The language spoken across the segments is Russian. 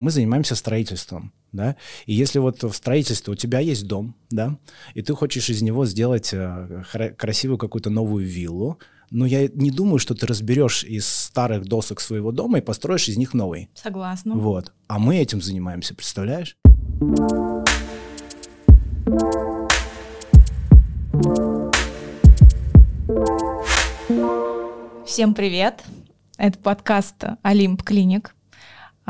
Мы занимаемся строительством, да, и если вот в строительстве у тебя есть дом, да, и ты хочешь из него сделать э, красивую какую-то новую виллу, но я не думаю, что ты разберешь из старых досок своего дома и построишь из них новый. Согласна. Вот. А мы этим занимаемся, представляешь? Всем привет! Это подкаст «Олимп Клиник».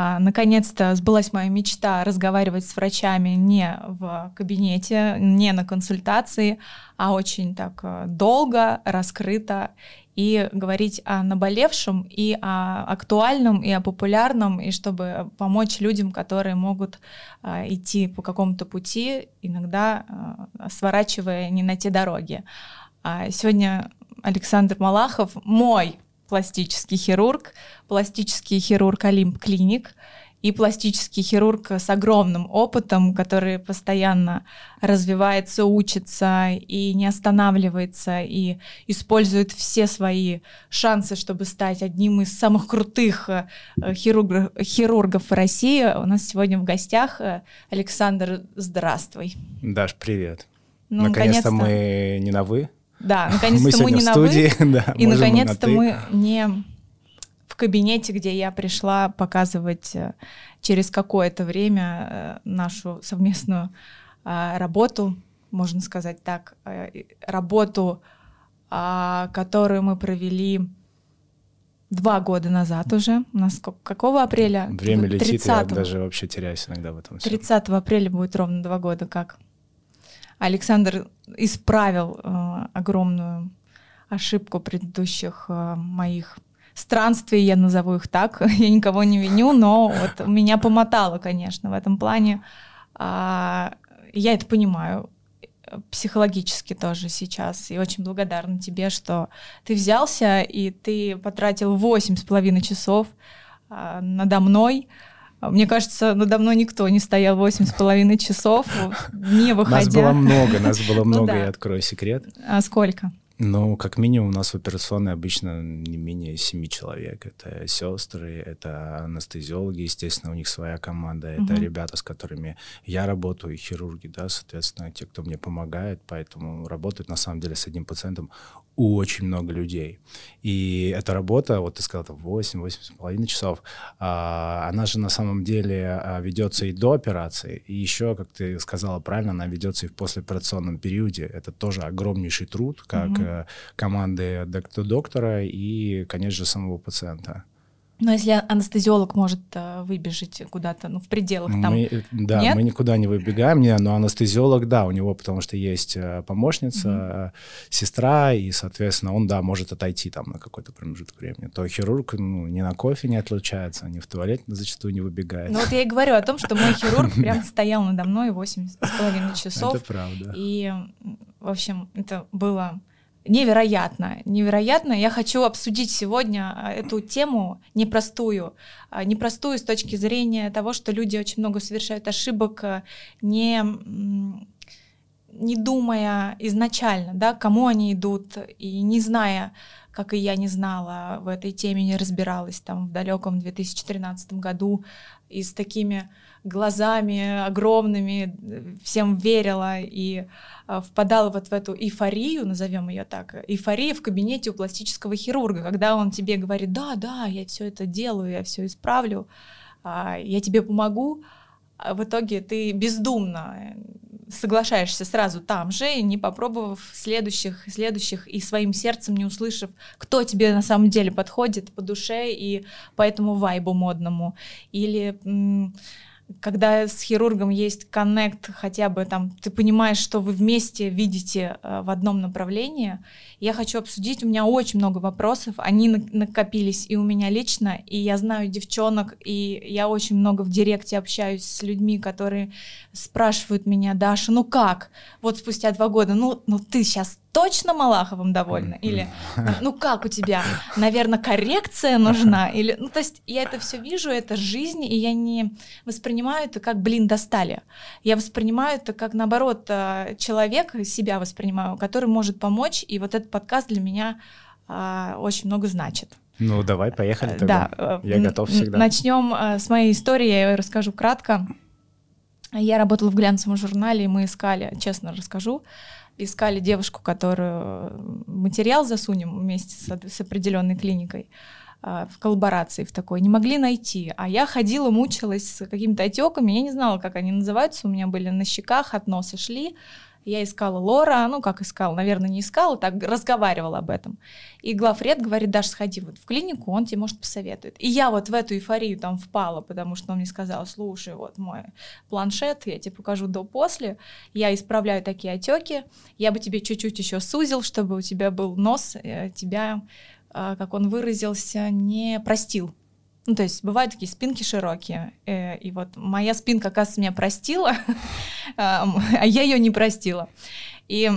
А, наконец-то сбылась моя мечта разговаривать с врачами не в кабинете, не на консультации, а очень так э, долго, раскрыто и говорить о наболевшем и о актуальном и о популярном, и чтобы помочь людям, которые могут а, идти по какому-то пути, иногда а, сворачивая не на те дороги. Сегодня Александр Малахов, мой пластический хирург, пластический хирург Олимп Клиник и пластический хирург с огромным опытом, который постоянно развивается, учится и не останавливается, и использует все свои шансы, чтобы стать одним из самых крутых э, хирургов, хирургов России. У нас сегодня в гостях э, Александр, здравствуй. Даш, привет. Ну, наконец-то, наконец мы не на «вы», да, наконец-то мы, мы не на студии, вы, да, и наконец-то мы не в кабинете, где я пришла показывать э, через какое-то время э, нашу совместную а, работу, можно сказать так, э, работу, а, которую мы провели два года назад уже. У нас какого апреля? Время 30 летит, я даже вообще теряюсь иногда в этом. 30 апреля будет ровно два года, как? Александр исправил э, огромную ошибку предыдущих э, моих странствий, я назову их так. Я никого не виню, но вот меня помотало, конечно, в этом плане. А, я это понимаю психологически тоже сейчас. И очень благодарна тебе, что ты взялся и ты потратил восемь с половиной часов а, надо мной, мне кажется, надо мной никто не стоял восемь с половиной часов, не выходя. Нас было много, нас было ну много, я открою секрет. А сколько? Ну, как минимум, у нас в операционной обычно не менее семи человек. Это сестры, это анестезиологи, естественно, у них своя команда, это угу. ребята, с которыми я работаю, хирурги, да, соответственно, те, кто мне помогает, поэтому работают на самом деле с одним пациентом очень много людей. И эта работа, вот ты сказал, там 8, 8,5 часов, а, она же на самом деле а, ведется и до операции, и еще, как ты сказала правильно, она ведется и в послеоперационном периоде. Это тоже огромнейший труд, как угу. команды доктора и, конечно же, самого пациента. Но если анестезиолог может э, выбежать куда-то, ну, в пределах там... Мы, да, Нет? мы никуда не выбегаем, не, но анестезиолог, да, у него, потому что есть э, помощница, mm-hmm. сестра, и, соответственно, он, да, может отойти там на какой-то промежуток времени. То хирург, ну, ни на кофе не отлучается, ни в туалет зачастую не выбегает. Ну, вот я и говорю о том, что мой хирург прям стоял надо мной 8 с половиной часов. Это правда. И, в общем, это было невероятно, невероятно. Я хочу обсудить сегодня а, эту тему непростую, а, непростую с точки зрения того, что люди очень много совершают ошибок, а, не не думая изначально, да, кому они идут, и не зная, как и я не знала в этой теме, не разбиралась там в далеком 2013 году, и с такими глазами огромными всем верила и а, впадала вот в эту эйфорию, назовем ее так, эйфория в кабинете у пластического хирурга, когда он тебе говорит, да, да, я все это делаю, я все исправлю, а, я тебе помогу, а в итоге ты бездумно соглашаешься сразу там же, не попробовав следующих, следующих и своим сердцем не услышав, кто тебе на самом деле подходит по душе и по этому вайбу модному. Или когда с хирургом есть коннект, хотя бы там ты понимаешь, что вы вместе видите э, в одном направлении, я хочу обсудить, у меня очень много вопросов, они накопились и у меня лично, и я знаю девчонок, и я очень много в директе общаюсь с людьми, которые спрашивают меня, Даша, ну как? Вот спустя два года, ну, ну ты сейчас точно Малаховым довольна? Или, ну как у тебя? Наверное, коррекция нужна? Или, ну то есть я это все вижу, это жизнь, и я не воспринимаю это как, блин, достали. Я воспринимаю это как, наоборот, э, человек, себя воспринимаю, который может помочь, и вот этот подкаст для меня а, очень много значит. Ну, давай, поехали тогда. Да. Я готов всегда. Начнем с моей истории, я ее расскажу кратко. Я работала в глянцевом журнале, и мы искали, честно расскажу, искали девушку, которую материал засунем вместе с, с определенной клиникой а, в коллаборации в такой, не могли найти. А я ходила, мучилась с какими-то отеками, я не знала, как они называются, у меня были на щеках, от носа шли, я искала Лора, ну как искала, наверное, не искала, так разговаривала об этом. И главред говорит, Даш, сходи вот в клинику, он тебе, может, посоветует. И я вот в эту эйфорию там впала, потому что он мне сказал, слушай, вот мой планшет, я тебе покажу до-после, я исправляю такие отеки, я бы тебе чуть-чуть еще сузил, чтобы у тебя был нос, э, тебя, а, как он выразился, не простил. Ну, то есть бывают такие спинки широкие. Э, и вот моя спинка, оказывается, меня простила, а я ее не простила. И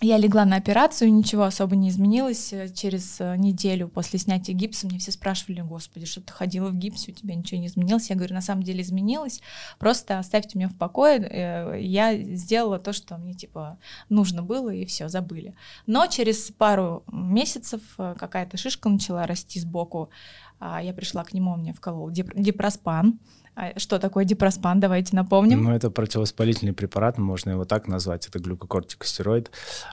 я легла на операцию, ничего особо не изменилось. Через э, неделю после снятия гипса мне все спрашивали, господи, что ты ходила в гипсе, у тебя ничего не изменилось. Я говорю, на самом деле изменилось, просто оставьте меня в покое. Э, я сделала то, что мне типа нужно было, и все, забыли. Но через пару месяцев какая-то шишка начала расти сбоку. А, я пришла к нему, он мне вколол дипроспан. А что такое дипроспан? Давайте напомним. Ну, это противовоспалительный препарат, можно его так назвать. Это глюкокортикостероид.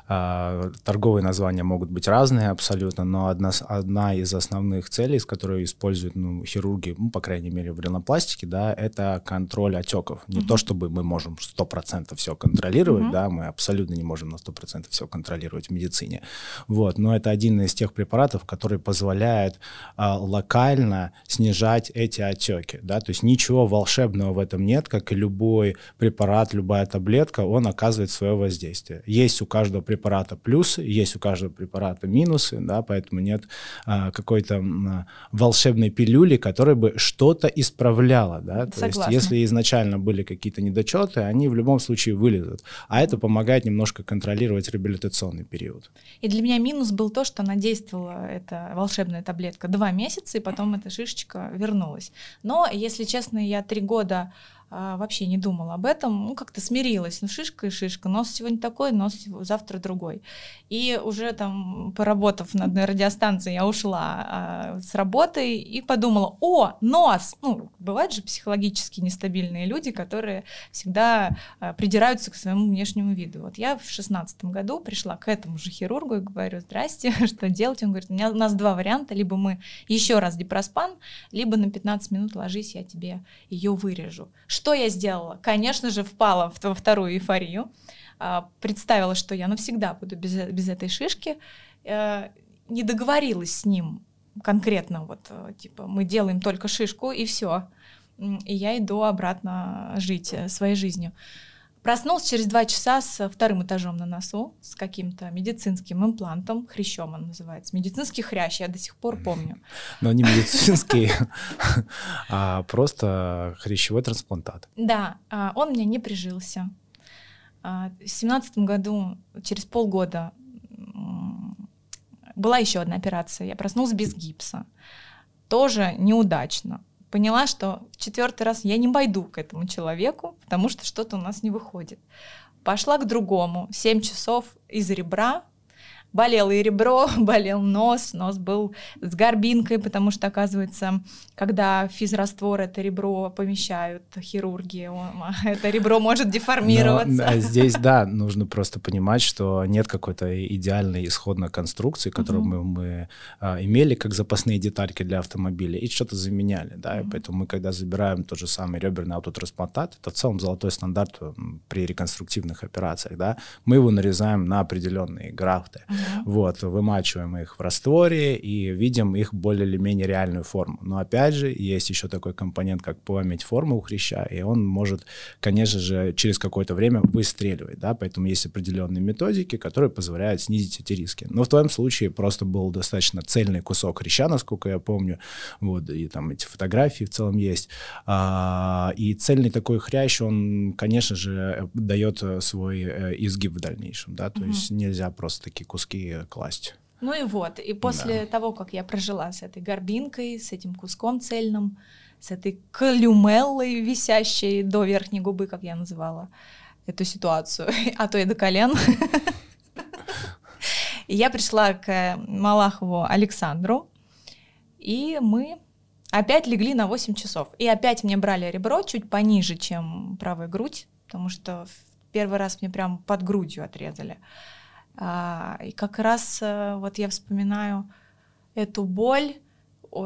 А, торговые названия могут быть разные абсолютно, но одна, одна из основных целей, с которой используют ну, хирурги, ну, по крайней мере, в ринопластике, да, это контроль отеков. Не угу. то, чтобы мы можем 100% все контролировать, угу. да, мы абсолютно не можем на 100% все контролировать в медицине. Вот, но это один из тех препаратов, который позволяет а, локально снижать эти отеки, да, то есть ничего волшебного в этом нет, как и любой препарат, любая таблетка, он оказывает свое воздействие. Есть у каждого препарата плюсы, есть у каждого препарата минусы, да, поэтому нет а, какой-то а, волшебной пилюли, которая бы что-то исправляла, да. То есть, если изначально были какие-то недочеты, они в любом случае вылезут, а это помогает немножко контролировать реабилитационный период. И для меня минус был то, что она действовала, эта волшебная таблетка, два месяца, и потом эта шишечка вернулась. Но, если честно, я три года а, вообще не думала об этом, ну, как-то смирилась, ну, шишка и шишка, нос сегодня такой, нос завтра другой. И уже там, поработав на одной радиостанции, я ушла а, с работы и подумала, о, нос! Ну, бывают же психологически нестабильные люди, которые всегда а, придираются к своему внешнему виду. Вот я в шестнадцатом году пришла к этому же хирургу и говорю, здрасте, что делать? Он говорит, у, меня, у нас два варианта, либо мы еще раз дипроспан, либо на 15 минут ложись, я тебе ее вырежу. Что я сделала? Конечно же, впала во вторую эйфорию, а, представила, что я навсегда буду без, без этой шишки, э, не договорилась с ним конкретно, вот, э, типа, мы делаем только шишку, и все. И я иду обратно жить э, своей жизнью. Проснулся через два часа с вторым этажом на носу, с каким-то медицинским имплантом, хрящом он называется. Медицинский хрящ, я до сих пор помню. Но не медицинский, а просто хрящевой трансплантат. Да, а, он меня не прижился. А, в семнадцатом году, через полгода, была еще одна операция. Я проснулась без гипса. Тоже неудачно поняла, что в четвертый раз я не пойду к этому человеку, потому что что-то у нас не выходит. Пошла к другому, 7 часов из ребра болело и ребро, болел нос, нос был с горбинкой, потому что, оказывается, когда физраствор это ребро помещают хирурги, это ребро может деформироваться. Но, здесь, да, нужно просто понимать, что нет какой-то идеальной исходной конструкции, которую угу. мы, мы а, имели как запасные детальки для автомобиля, и что-то заменяли, да, угу. и поэтому мы, когда забираем тот же самый реберный аутотрансплантат, это в целом золотой стандарт при реконструктивных операциях, да, мы его нарезаем на определенные графты. Угу. Вот, вымачиваем их в растворе и видим их более или менее реальную форму. Но опять же, есть еще такой компонент, как память формы у хряща, и он может, конечно же, через какое-то время выстреливать, да, поэтому есть определенные методики, которые позволяют снизить эти риски. Но в твоем случае просто был достаточно цельный кусок хряща, насколько я помню, вот, и там эти фотографии в целом есть. А, и цельный такой хрящ, он, конечно же, дает свой э, изгиб в дальнейшем, да, то угу. есть нельзя просто такие куски куски класть. Ну и вот, и после да. того, как я прожила с этой горбинкой, с этим куском цельным, с этой калюмеллой, висящей до верхней губы, как я называла эту ситуацию, а то и до колен, и я пришла к Малахову Александру, и мы опять легли на 8 часов. И опять мне брали ребро чуть пониже, чем правая грудь, потому что в первый раз мне прям под грудью отрезали. И как раз э, вот я вспоминаю эту боль,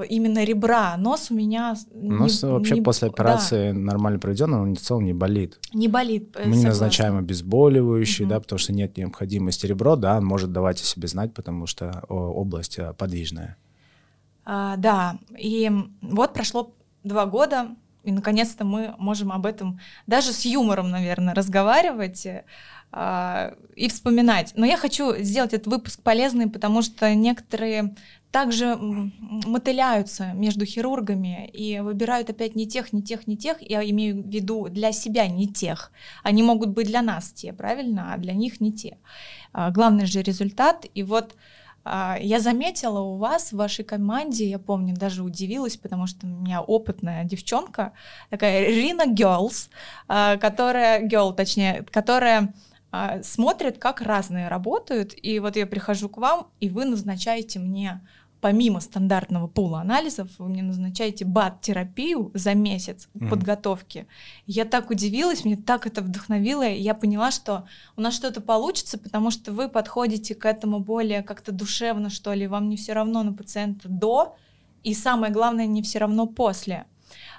именно ребра. Нос у меня... Нос не, вообще не, после операции да. нормально проведен, он в целом не болит. Не болит. Э, Мы не назначаем обезболивающие, угу. да, потому что нет необходимости. Ребро, да, может давать о себе знать, потому что область э, подвижная. А, да, и вот прошло два года, и наконец-то мы можем об этом даже с юмором, наверное, разговаривать а, и вспоминать. Но я хочу сделать этот выпуск полезный, потому что некоторые также мотыляются между хирургами и выбирают опять не тех, не тех, не тех. Я имею в виду для себя не тех. Они могут быть для нас те, правильно, а для них не те. А, главный же результат. И вот а, я заметила у вас в вашей команде, я помню, даже удивилась, потому что у меня опытная девчонка, такая Рина а, которая, girl, точнее, которая смотрит, как разные работают, и вот я прихожу к вам, и вы назначаете мне помимо стандартного пула анализов, вы мне назначаете БАД-терапию за месяц mm-hmm. подготовки. Я так удивилась, мне так это вдохновило, и я поняла, что у нас что-то получится, потому что вы подходите к этому более как-то душевно, что ли, вам не все равно на пациента до, и самое главное, не все равно после.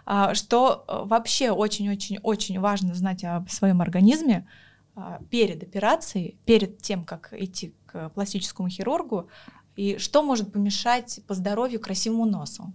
А, что э, вообще очень-очень-очень важно знать о своем организме, а, перед операцией, перед тем, как идти к пластическому хирургу, и что может помешать по здоровью красивому носу?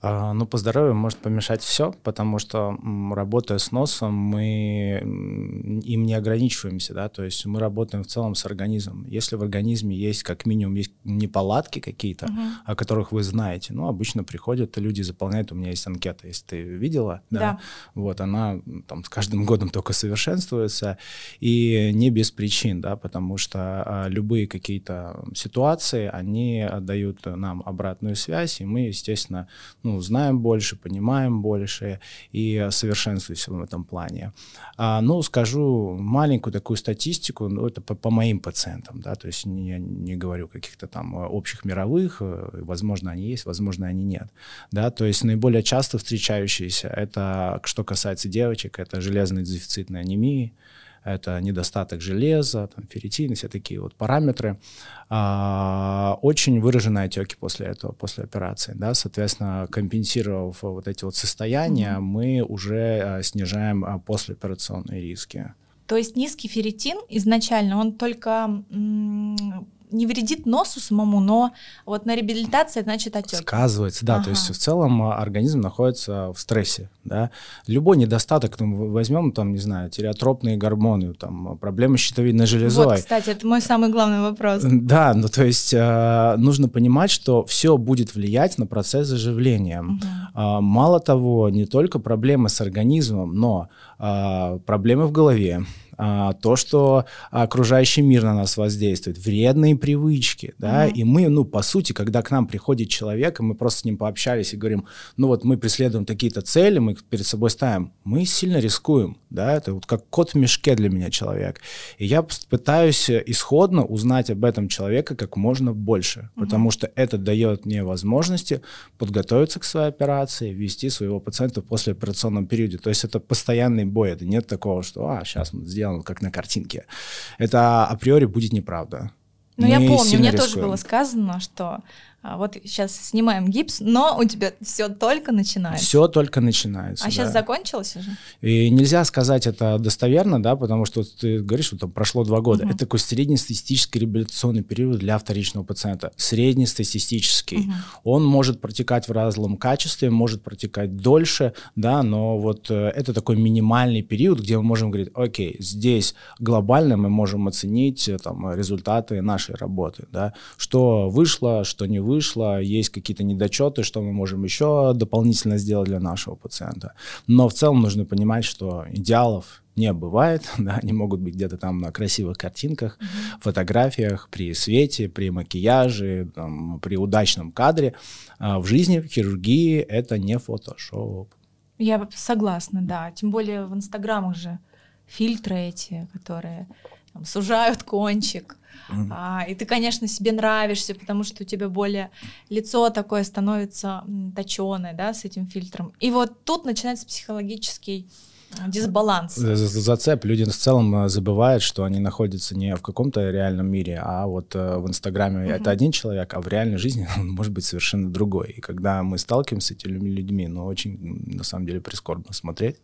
А, ну, по здоровью может помешать все, потому что работая с носом, мы им не ограничиваемся, да, то есть мы работаем в целом с организмом. Если в организме есть как минимум есть неполадки какие-то, uh-huh. о которых вы знаете, ну, обычно приходят люди, заполняют, у меня есть анкета, если ты видела, да, да. вот она там с каждым годом только совершенствуется, и не без причин, да, потому что а, любые какие-то ситуации, они дают нам обратную связь, и мы, естественно, ну, знаем больше, понимаем больше и совершенствуемся в этом плане. А, ну, скажу маленькую такую статистику, ну, это по, по моим пациентам, да, то есть я не говорю каких-то там общих мировых, э, возможно, они есть, возможно, они нет, да, то есть наиболее часто встречающиеся, это, что касается девочек, это железная дефицитная анемия, это недостаток железа, там, ферритин, все такие вот параметры. А, очень выраженные отеки после этого, после операции. Да? Соответственно, компенсировав вот эти вот состояния, mm-hmm. мы уже а, снижаем а, послеоперационные риски. То есть низкий ферритин изначально, он только не вредит носу самому, но вот на реабилитации, значит, отек. Сказывается, да. Ага. То есть в целом а, организм находится в стрессе, да. Любой недостаток, ну, возьмем там, не знаю, тиреотропные гормоны, там, проблемы с щитовидной железой. Вот, кстати, это мой самый главный вопрос. Да, ну то есть э, нужно понимать, что все будет влиять на процесс заживления. Угу. Э, мало того, не только проблемы с организмом, но э, проблемы в голове, а, то, что окружающий мир на нас воздействует, вредные привычки, да, mm-hmm. и мы, ну, по сути, когда к нам приходит человек, и мы просто с ним пообщались и говорим, ну, вот мы преследуем такие-то цели, мы перед собой ставим, мы сильно рискуем, да, это вот как кот в мешке для меня человек. И я пытаюсь исходно узнать об этом человека как можно больше, mm-hmm. потому что это дает мне возможности подготовиться к своей операции, вести своего пациента в послеоперационном периоде. То есть это постоянный бой, это нет такого, что, а, сейчас мы сделаем сделано как на картинке. Это априори будет неправда. Ну, я помню, мне рискуем. тоже было сказано, что вот сейчас снимаем гипс, но у тебя все только начинается. Все только начинается. А да. сейчас закончилось уже? И нельзя сказать это достоверно, да, потому что ты говоришь, что там прошло два года. Угу. Это такой среднестатистический реабилитационный период для вторичного пациента. Среднестатистический. Угу. Он может протекать в разном качестве, может протекать дольше, да, но вот э, это такой минимальный период, где мы можем говорить, окей, здесь глобально мы можем оценить э, там результаты нашей работы, да, что вышло, что не вышло, есть какие-то недочеты, что мы можем еще дополнительно сделать для нашего пациента. Но в целом нужно понимать, что идеалов не бывает, да, они могут быть где-то там на красивых картинках, mm-hmm. фотографиях, при свете, при макияже, там, при удачном кадре. А в жизни, в хирургии это не фотошоп. Я согласна, да. Тем более в Инстаграм уже фильтры эти, которые там, сужают кончик, mm-hmm. а, и ты, конечно, себе нравишься, потому что у тебя более лицо такое становится точеное, да, с этим фильтром. И вот тут начинается психологический дисбаланс. Зацеп. Люди в целом э, забывают, что они находятся не в каком-то реальном мире, а вот э, в Инстаграме uh-huh. это один человек, а в реальной жизни он может быть совершенно другой. И когда мы сталкиваемся с этими людьми, ну, очень, на самом деле, прискорбно смотреть.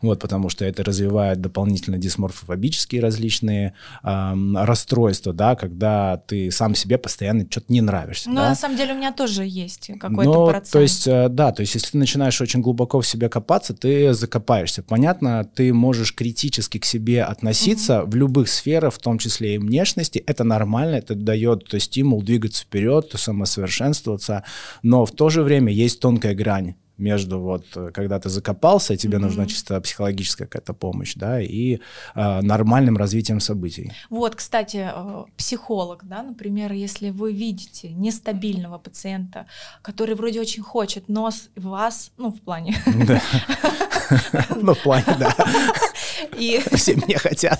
Вот, потому что это развивает дополнительно дисморфофобические различные э, расстройства, да, когда ты сам себе постоянно что-то не нравишься. Ну, да? на самом деле у меня тоже есть какой-то Но, процент. То есть, э, да, то есть если ты начинаешь очень глубоко в себе копаться, ты закопаешься. Понятно, понятно, ты можешь критически к себе относиться mm-hmm. в любых сферах, в том числе и внешности. Это нормально, это дает стимул двигаться вперед, самосовершенствоваться, но в то же время есть тонкая грань между вот, когда ты закопался, тебе mm-hmm. нужна чисто психологическая какая-то помощь, да, и э, нормальным развитием событий. Вот, кстати, э, психолог, да, например, если вы видите нестабильного пациента, который вроде очень хочет, но вас, ну, в плане... Ну, в плане, да. Все меня хотят.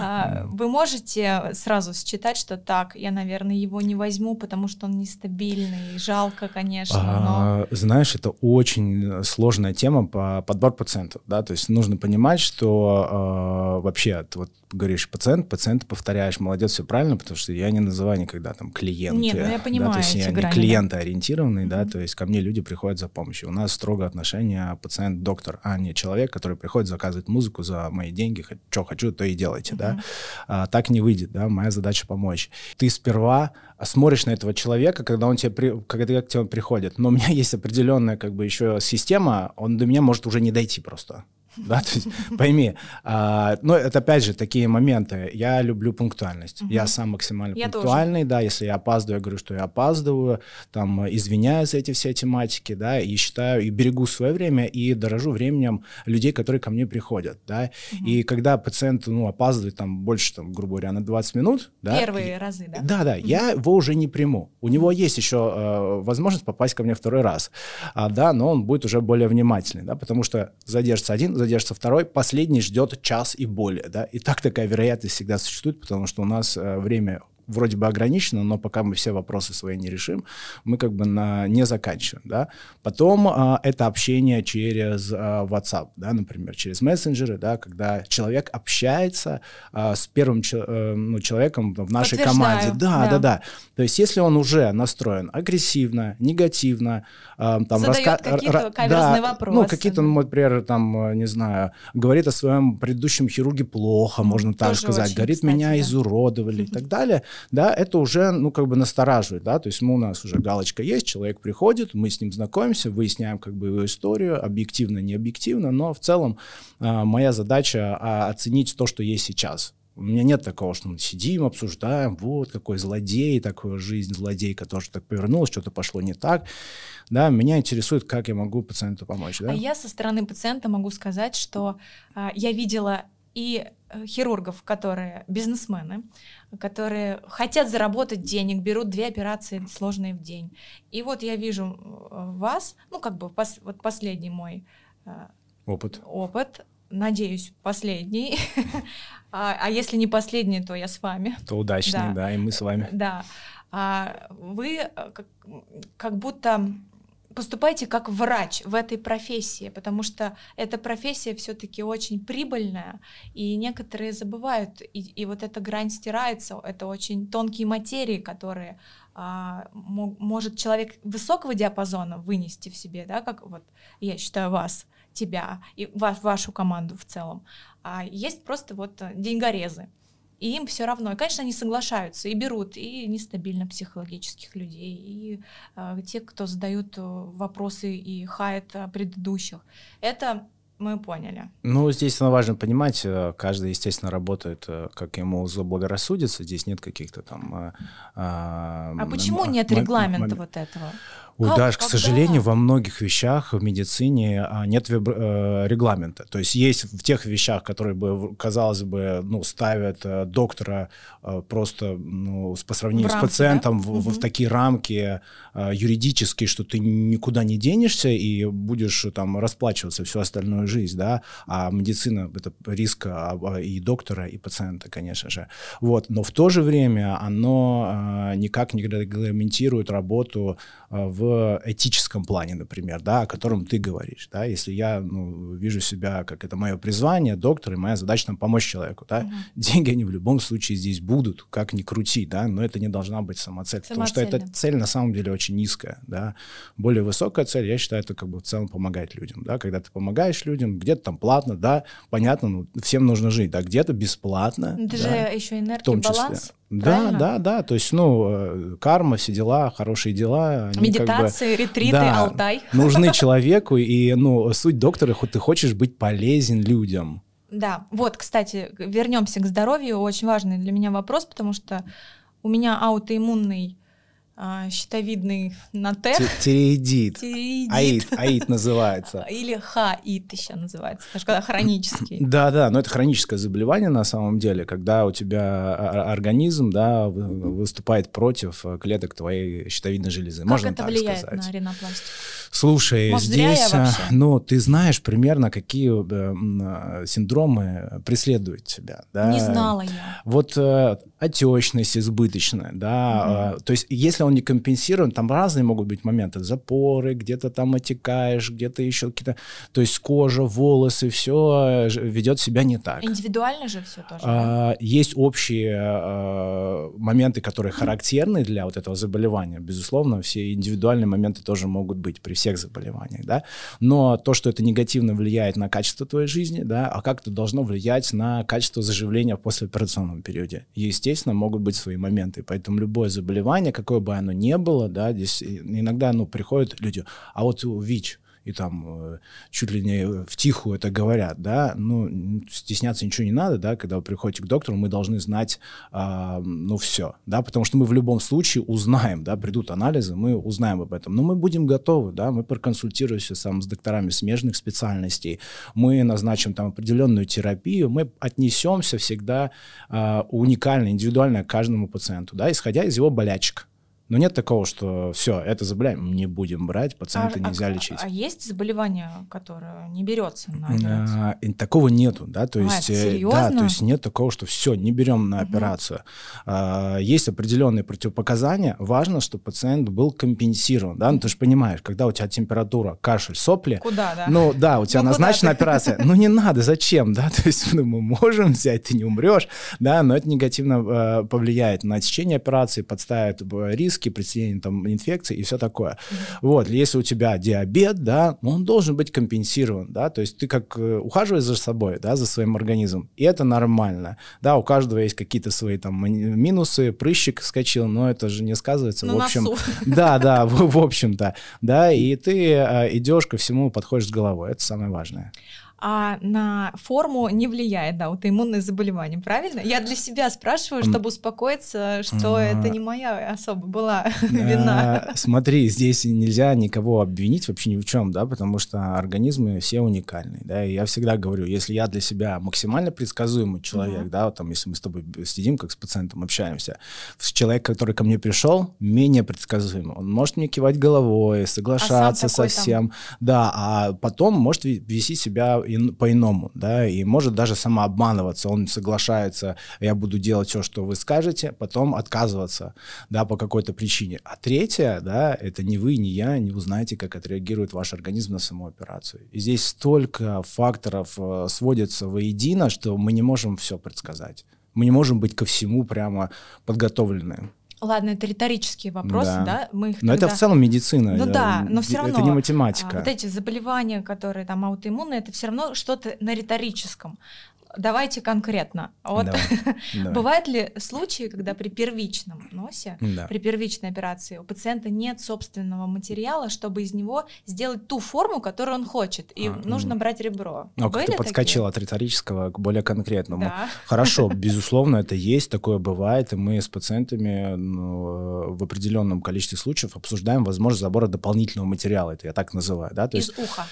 А, вы можете сразу считать, что так, я, наверное, его не возьму, потому что он нестабильный, жалко, конечно, но... А, знаешь, это очень сложная тема по подбор пациентов, да, то есть нужно понимать, что э, вообще, вот говоришь пациент, пациент повторяешь, молодец, все правильно, потому что я не называю никогда там клиенты. Нет, ну я понимаю да, то есть я грани, не клиентоориентированный, mm-hmm. да, то есть ко мне люди приходят за помощью. У нас строго отношение пациент-доктор, а не человек, который приходит заказывать музыку за мои деньги, что хочу, то и делайте, да. А, так не выйдет, да, моя задача помочь. Ты сперва смотришь на этого человека, когда он тебе, при, когда к тебе приходит, но у меня есть определенная как бы еще система, он до меня может уже не дойти просто. Да, то есть, пойми, а, но это опять же такие моменты. Я люблю пунктуальность. Угу. Я сам максимально я пунктуальный, тоже. да. Если я опаздываю, я говорю, что я опаздываю, там извиняюсь за эти все тематики, да, и считаю и берегу свое время и дорожу временем людей, которые ко мне приходят, да. Угу. И когда пациент, ну, опаздывает там больше, там, грубо говоря, на 20 минут, да. Первые и, разы, да. Да, да. Угу. Я его уже не приму. У него есть еще э, возможность попасть ко мне второй раз, а, да, но он будет уже более внимательный, да, потому что задержится один, задержится второй, последний ждет час и более, да, и так такая вероятность всегда существует, потому что у нас э, время вроде бы ограничено, но пока мы все вопросы свои не решим, мы как бы на, не заканчиваем, да. Потом а, это общение через а, WhatsApp, да, например, через мессенджеры, да, когда человек общается а, с первым а, ну, человеком в нашей команде. Да, да, да, да. То есть если он уже настроен агрессивно, негативно, а, там Задает раска... какие-то каверзные да, вопросы. Ну, какие-то, ну, например, там, не знаю, говорит о своем предыдущем хирурге плохо, можно так Тоже сказать, очень, говорит, кстати, меня да. изуродовали и так далее да, это уже, ну, как бы настораживает, да, то есть мы, у нас уже галочка есть, человек приходит, мы с ним знакомимся, выясняем как бы его историю, объективно, не объективно, но в целом э, моя задача э, оценить то, что есть сейчас. У меня нет такого, что мы сидим, обсуждаем, вот какой злодей, такая жизнь злодейка тоже так повернулась, что-то пошло не так. Да, меня интересует, как я могу пациенту помочь. Да? А я со стороны пациента могу сказать, что э, я видела и хирургов, которые бизнесмены, которые хотят заработать денег, берут две операции сложные в день. И вот я вижу э, вас, ну как бы пос, вот последний мой э, опыт. опыт, надеюсь, последний. а, а если не последний, то я с вами. То удачный, да, да и мы с вами. Да. А вы как, как будто поступайте как врач в этой профессии, потому что эта профессия все-таки очень прибыльная, и некоторые забывают, и, и вот эта грань стирается, это очень тонкие материи, которые а, может человек высокого диапазона вынести в себе, да, как вот я считаю вас, тебя и ваш, вашу команду в целом, а есть просто вот деньгорезы, и им все равно. И, конечно, они соглашаются и берут и нестабильно психологических людей, и э, те, кто задают э, вопросы и хает предыдущих. Это мы поняли. Ну, здесь важно понимать, э, каждый, естественно, работает, э, как ему заблагорассудится, здесь нет каких-то там... А, а почему нет регламента вот этого? Ой, как, Даш, к сожалению, во многих вещах в медицине а, нет э, регламента. То есть есть в тех вещах, которые бы, казалось бы, ну, ставят э, доктора э, просто ну, по сравнению рамки, с пациентом да? в, угу. в такие рамки юридические, что ты никуда не денешься и будешь там расплачиваться всю остальную жизнь, да, а медицина — это риск и доктора, и пациента, конечно же. Вот. Но в то же время оно никак не регламентирует работу в этическом плане, например, да, о котором ты говоришь, да, если я ну, вижу себя, как это мое призвание, доктор, и моя задача там помочь человеку, да, угу. деньги они в любом случае здесь будут, как ни крути, да, но это не должна быть самоцель, потому что эта цель на самом деле очень низкая, да, более высокая цель, я считаю, это как бы в целом помогать людям, да, когда ты помогаешь людям, где-то там платно, да, понятно, ну, всем нужно жить, да, где-то бесплатно. Это да, же еще энергия, баланс. Да, да, да. То есть, ну, э, карма, все дела, хорошие дела. Медитации, как бы, ретриты, да, Алтай. Нужны человеку, и, ну, суть доктора, хоть ты хочешь быть полезен людям. Да, вот, кстати, вернемся к здоровью. Очень важный для меня вопрос, потому что у меня аутоиммунный а, щитовидный на Т. Тиреидит. Аид, аид называется. Или хаид еще называется, когда хронический. Да, да, но это хроническое заболевание на самом деле, когда у тебя организм, да, выступает против клеток твоей щитовидной железы. Как Можно это так влияет сказать. на ринопластику? Слушай, Может, здесь, а, ну, ты знаешь примерно, какие э, синдромы преследуют тебя, да? Не знала я. Вот э, отечность избыточная, да, угу. то есть если он не компенсирован, там разные могут быть моменты, запоры, где-то там отекаешь, где-то еще какие-то, то есть кожа, волосы, все э, ведет себя не так. Индивидуально же все тоже. А, да? Есть общие а, моменты, которые характерны для вот этого заболевания, безусловно, все индивидуальные моменты тоже могут быть при всех заболеваниях, да, но то, что это негативно влияет на качество твоей жизни, да, а как это должно влиять на качество заживления в послеоперационном периоде. Естественно, могут быть свои моменты, поэтому любое заболевание, какое бы оно ни было, да, здесь иногда, ну, приходят люди, а вот ВИЧ, и там э, чуть ли не в тихую это говорят, да, ну, стесняться ничего не надо, да, когда вы приходите к доктору, мы должны знать, э, ну, все, да, потому что мы в любом случае узнаем, да, придут анализы, мы узнаем об этом, но мы будем готовы, да, мы проконсультируемся сам с докторами смежных специальностей, мы назначим там определенную терапию, мы отнесемся всегда э, уникально, индивидуально к каждому пациенту, да, исходя из его болячек, но нет такого, что все, это заболевание не будем брать, пациента а, нельзя а, лечить. А есть заболевание, которое не берется на операцию? А, такого нету, да, то а, есть, э, да, то есть нет такого, что все, не берем на операцию. А, есть определенные противопоказания. Важно, чтобы пациент был компенсирован, да, ну ты же понимаешь, когда у тебя температура, кашель, сопли. Куда, да? Ну да, у тебя ну, назначена операция. Ну не надо, зачем, да, то есть ну, мы можем взять, ты не умрешь, да, но это негативно э, повлияет на течение операции, подставит э, риск риски при там инфекции и все такое. Mm-hmm. Вот, если у тебя диабет, да, он должен быть компенсирован, да, то есть ты как э, ухаживаешь за собой, да, за своим организмом, и это нормально, да, у каждого есть какие-то свои там минусы, прыщик скачил, но это же не сказывается, На в общем, носу. да, да, в, в общем-то, да, и ты э, идешь ко всему, подходишь с головой, это самое важное а на форму не влияет, да, аутоиммунное заболевание, правильно? Я для себя спрашиваю, чтобы успокоиться, что это не моя особо была вина. Смотри, здесь нельзя никого обвинить вообще ни в чем, да, потому что организмы все уникальны, да, и я всегда говорю, если я для себя максимально предсказуемый человек, да, вот там, если мы с тобой сидим, как с пациентом общаемся, человек, который ко мне пришел, менее предсказуемый, он может мне кивать головой, а соглашаться со всем, да, а потом может вести себя по-иному, да, и может даже самообманываться, он соглашается, я буду делать все, что вы скажете, потом отказываться, да, по какой-то причине. А третье, да, это не вы, не я, не узнаете, как отреагирует ваш организм на саму операцию. И здесь столько факторов э, сводится воедино, что мы не можем все предсказать. Мы не можем быть ко всему прямо подготовлены. Ладно, это риторические вопросы, да? да? Мы их но тогда... это в целом медицина. Ну да, но все равно. Это не математика. А, вот эти заболевания, которые там аутоиммунные, это все равно что-то на риторическом. Давайте конкретно. Вот Давай, давай. бывают ли случаи, когда при первичном носе, Да. при первичной операции у пациента нет собственного материала, чтобы из него сделать ту форму, которую он хочет, и А, нужно м. брать ребро. Ну, как Были ты такие? подскочил от риторического к более конкретному. Да. Хорошо, безусловно, это есть, такое бывает, и мы с пациентами ну, в определенном количестве случаев обсуждаем возможность забора дополнительного материала, это я так называю, да, то Из есть, уха.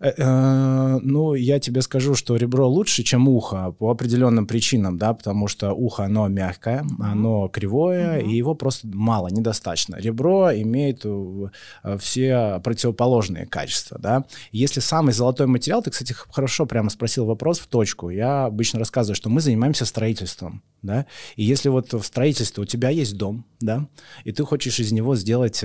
Э, э, ну, я тебе скажу, что ребро лучше, чем ухо по определенным причинам, да, потому что ухо, оно мягкое, оно кривое, и его просто мало, недостаточно. Ребро имеет э, все противоположные качества, да. Если самый золотой материал, ты, кстати, хорошо прямо спросил вопрос в точку, я обычно рассказываю, что мы занимаемся строительством, да, и если вот в строительстве у тебя есть дом, да, и ты хочешь из него сделать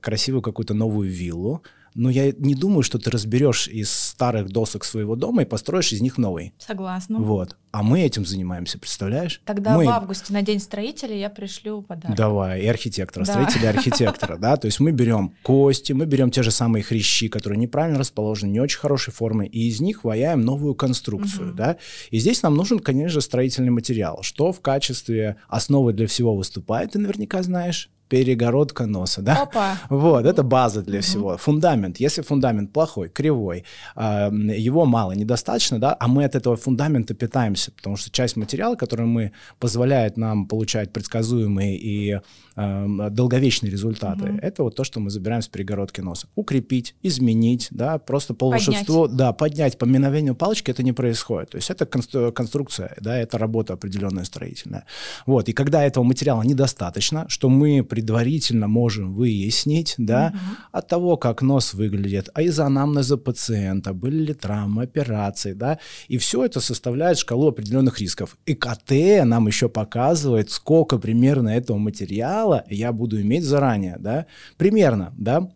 красивую какую-то новую виллу, но я не думаю, что ты разберешь из старых досок своего дома и построишь из них новый. Согласна. Вот. А мы этим занимаемся, представляешь? Тогда мы... в августе на День строителя я пришлю подарок. Давай, и архитектора, Да. строителя архитектора, да, то есть мы берем кости, мы берем те же самые хрящи, которые неправильно расположены, не очень хорошей формы, и из них ваяем новую конструкцию, да, и здесь нам нужен, конечно же, строительный материал, что в качестве основы для всего выступает, ты наверняка знаешь, перегородка носа, да? Опа. Вот, это база для Мгм. всего. Фундамент. Если фундамент плохой, кривой, а, его мало, недостаточно, да, а мы от этого фундамента питаемся, потому что часть материала, который мы позволяет нам получать предсказуемые и эм, долговечные результаты, Мгм. это вот то, что мы забираем с перегородки носа. Укрепить, изменить, да, просто по Поднять. волшебству, да, поднять по мгновению палочки это не происходит. То есть это констру- конструкция, да, это работа определенная строительная. Вот, и когда этого материала недостаточно, что мы предварительно можем выяснить, да, Мгм. от того, как нос выглядит, а из анамнеза пациента, были ли травмы, операции, да, и все это составляет шкалу определенных рисков. И КТ нам еще показывает, сколько примерно этого материала я буду иметь заранее, да, примерно, да,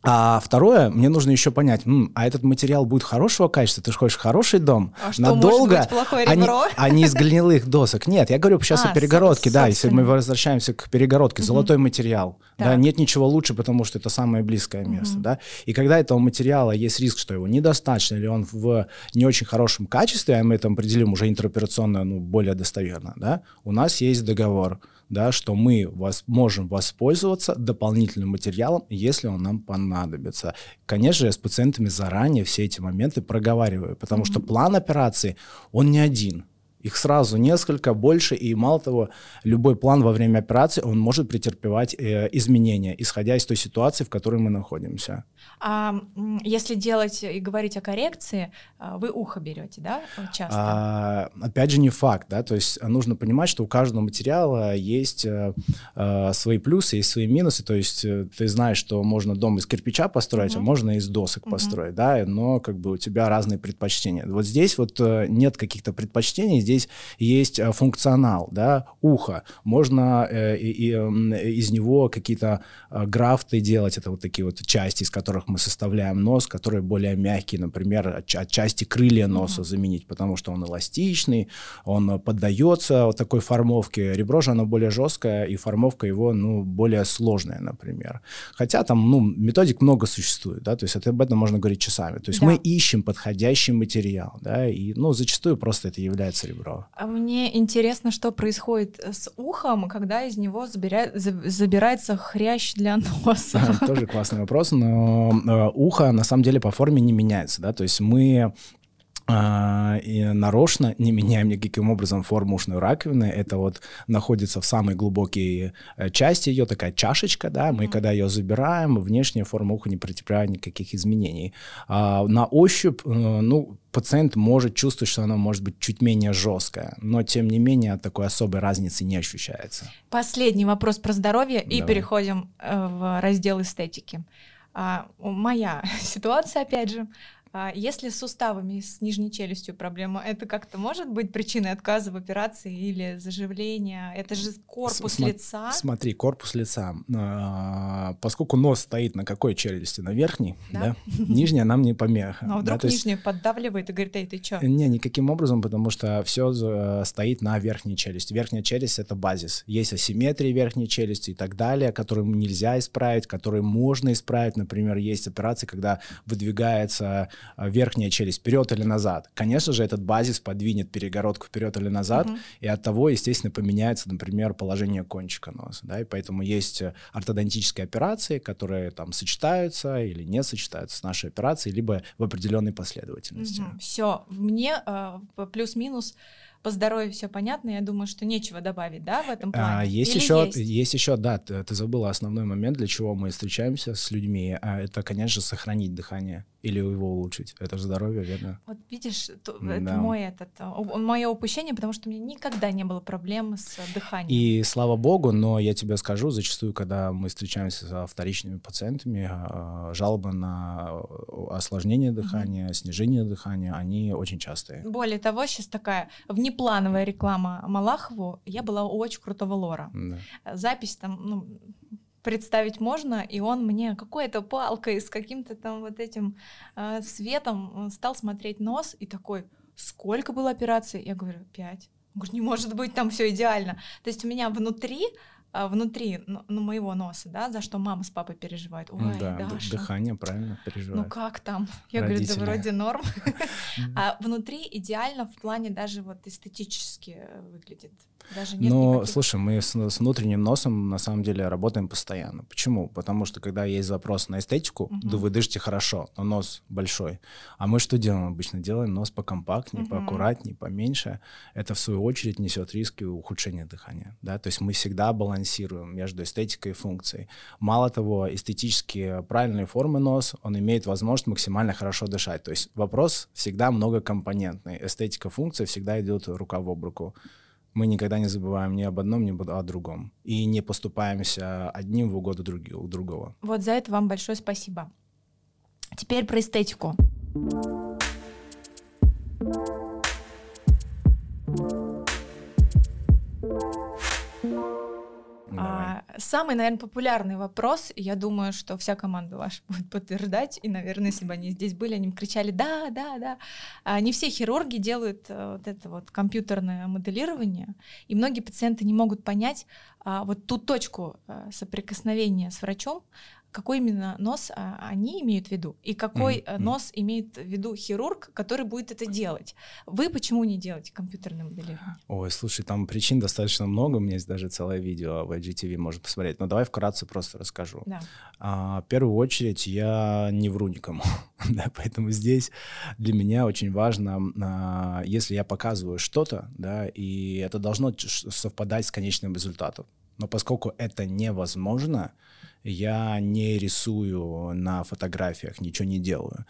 а второе, мне нужно еще понять, м, а этот материал будет хорошего качества? Ты же хочешь хороший дом? А что, Надолго? а не-? А не из гнилых досок. Нет, я говорю сейчас А, о перегородке, да, если мы возвращаемся к перегородке, золотой материал. Да, Так. нет ничего лучше, потому что это самое близкое место, Мгм. да. И когда этого материала есть риск, что его недостаточно, или он в не очень хорошем качестве, а мы это определим уже интероперационно, ну, более достоверно, да, у нас есть договор, да, что мы вас, можем воспользоваться дополнительным материалом, если он нам понадобится. Конечно, я с пациентами заранее все эти моменты проговариваю, потому что план операции, он не один. Их сразу несколько, больше, и мало того, любой план во время операции, он может претерпевать э, изменения, исходя из той ситуации, в которой мы находимся. А если делать и говорить о коррекции, а, вы ухо берете, да, часто? А, опять же, не факт, да, то есть нужно понимать, что у каждого материала есть э, э, свои плюсы, есть свои минусы, то есть э, ты знаешь, что можно дом из кирпича построить, а Мгм. можно из досок Мгм. построить, да, но как бы у тебя разные предпочтения. Вот здесь вот э, нет каких-то предпочтений, здесь есть э, функционал, да, ухо, можно э, и, из него какие-то э, графты делать, это вот такие вот части, из которых мы составляем нос, которые более мягкие, например, от, ча- отчасти крылья носа Мгм. заменить, потому что он эластичный, он поддается вот такой формовке. Ребро же оно более жесткое, и формовка его, ну, более сложная, например. Хотя там, ну, методик много существует, да, то есть это, об этом можно говорить часами. То есть Да. мы ищем подходящий материал, да, и, ну, зачастую просто это является ребро. А мне интересно, что происходит с ухом, когда из него забирает- за- забирается хрящ для носа. Тоже классный вопрос, но э, ухо на самом деле по форме не меняется, да, то есть мы и нарочно не меняем никаким образом форму ушной раковины. Это вот находится в самой глубокой э, части ее, такая чашечка, да, мы Мгм. когда ее забираем, внешняя форма уха не претерпевает никаких изменений. А, на ощупь, э, ну, пациент может чувствовать, что она может быть чуть менее жесткая, но тем не менее такой особой разницы не ощущается. Последний вопрос про здоровье, и Давай. переходим э, в раздел эстетики. А, моя ситуация, опять же, а, если с суставами, с нижней челюстью проблема, это как-то может быть причиной отказа в операции или заживления? Это же корпус Сма- лица. Смотри, корпус лица. А, Поскольку нос стоит на какой челюсти? На верхней, Да. да? Нижняя нам не помеха. Ну, а да, вдруг то есть- нижняя поддавливает и говорит, эй, ты чё? Не, никаким образом, потому что все стоит на верхней челюсти. Верхняя челюсть — это базис. Есть асимметрия верхней челюсти и так далее, которые нельзя исправить, которые можно исправить. Например, есть операции, когда выдвигается верхняя челюсть вперед или назад, конечно же, этот базис подвинет перегородку вперед или назад, угу. и от того, естественно, поменяется, например, положение кончика носа, да, и поэтому есть ортодонтические операции, которые там сочетаются или не сочетаются с нашей операцией, либо в определенной последовательности. Угу. Все, мне э, плюс-минус по здоровью все понятно, я думаю, что нечего добавить, да, в этом плане? А, есть Или еще, есть? есть еще, да, ты, ты забыла основной момент, для чего мы встречаемся с людьми, а это, конечно, сохранить дыхание или его улучшить. Это же здоровье, верно? Вот видишь, то, да. это мой этот, мое упущение, потому что у меня никогда не было проблем с дыханием. И слава богу, но я тебе скажу, зачастую, когда мы встречаемся со вторичными пациентами, а, жалобы на осложнение дыхания, угу. снижение дыхания, они очень частые. Более того, сейчас такая внеплановая реклама Малахову. Я была у очень крутого лора. Да. Запись там, ну, представить можно, и он мне какой-то палкой с каким-то там вот этим э, светом э, стал смотреть нос и такой, сколько было операций? Я говорю, пять. Он говорит, не может быть, там все идеально. То есть у меня внутри внутри ну, ну, моего носа, да, за что мама с папой переживают. Ой, да, Даша, дыхание правильно переживают. Ну как там? Я Родители. говорю, да вроде норм. А внутри идеально в плане даже вот эстетически выглядит. Даже нет Но, никаких... слушай, мы с, с внутренним носом на самом деле работаем постоянно. Почему? Потому что когда есть запрос на эстетику, угу. да вы дышите хорошо, но нос большой. А мы что делаем обычно? Делаем нос покомпактнее, угу. поаккуратнее, поменьше. Это в свою очередь несет риски ухудшения дыхания. Да? То есть мы всегда балансируем между эстетикой и функцией. Мало того, эстетически правильные формы нос, он имеет возможность максимально хорошо дышать. То есть вопрос всегда многокомпонентный. Эстетика, функция всегда идет рука в об руку мы никогда не забываем ни об одном, ни о другом. И не поступаемся одним в угоду другого. Вот за это вам большое спасибо. Теперь про эстетику. Самый, наверное, популярный вопрос, я думаю, что вся команда ваша будет подтверждать, и, наверное, если бы они здесь были, они бы кричали «да, да, да». А не все хирурги делают э, вот это вот компьютерное моделирование, и многие пациенты не могут понять а, вот ту точку э, соприкосновения с врачом, какой именно нос а, они имеют в виду и какой mm-hmm. нос имеет в виду хирург, который будет это делать. Вы почему не делаете компьютерное моделирование? Ой, слушай, там причин достаточно много, у меня есть даже целое видео в IGTV, можно посмотреть. Но давай вкратце просто расскажу. Да. А, в первую очередь я не вру никому, да, поэтому здесь для меня очень важно, а, если я показываю что-то, да, и это должно совпадать с конечным результатом. Но поскольку это невозможно, я не рисую на фотографиях, ничего не делаю.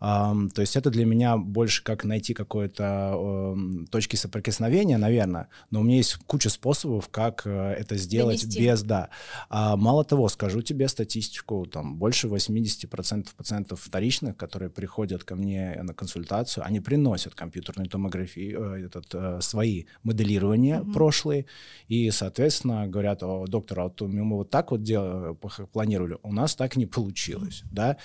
То есть это для меня больше как найти какой-то um, точки соприкосновения, наверное, но у меня есть куча способов, как uh, это сделать Донести. без, да. А, мало того, скажу тебе статистику, там больше 80% пациентов вторичных, которые приходят ко мне на консультацию, они приносят компьютерную томографию, э, этот, э, свои моделирования mm-hmm. прошлые, и, соответственно, говорят, о, доктор, а вот мы вот так вот дел- планировали, у нас так не получилось, да,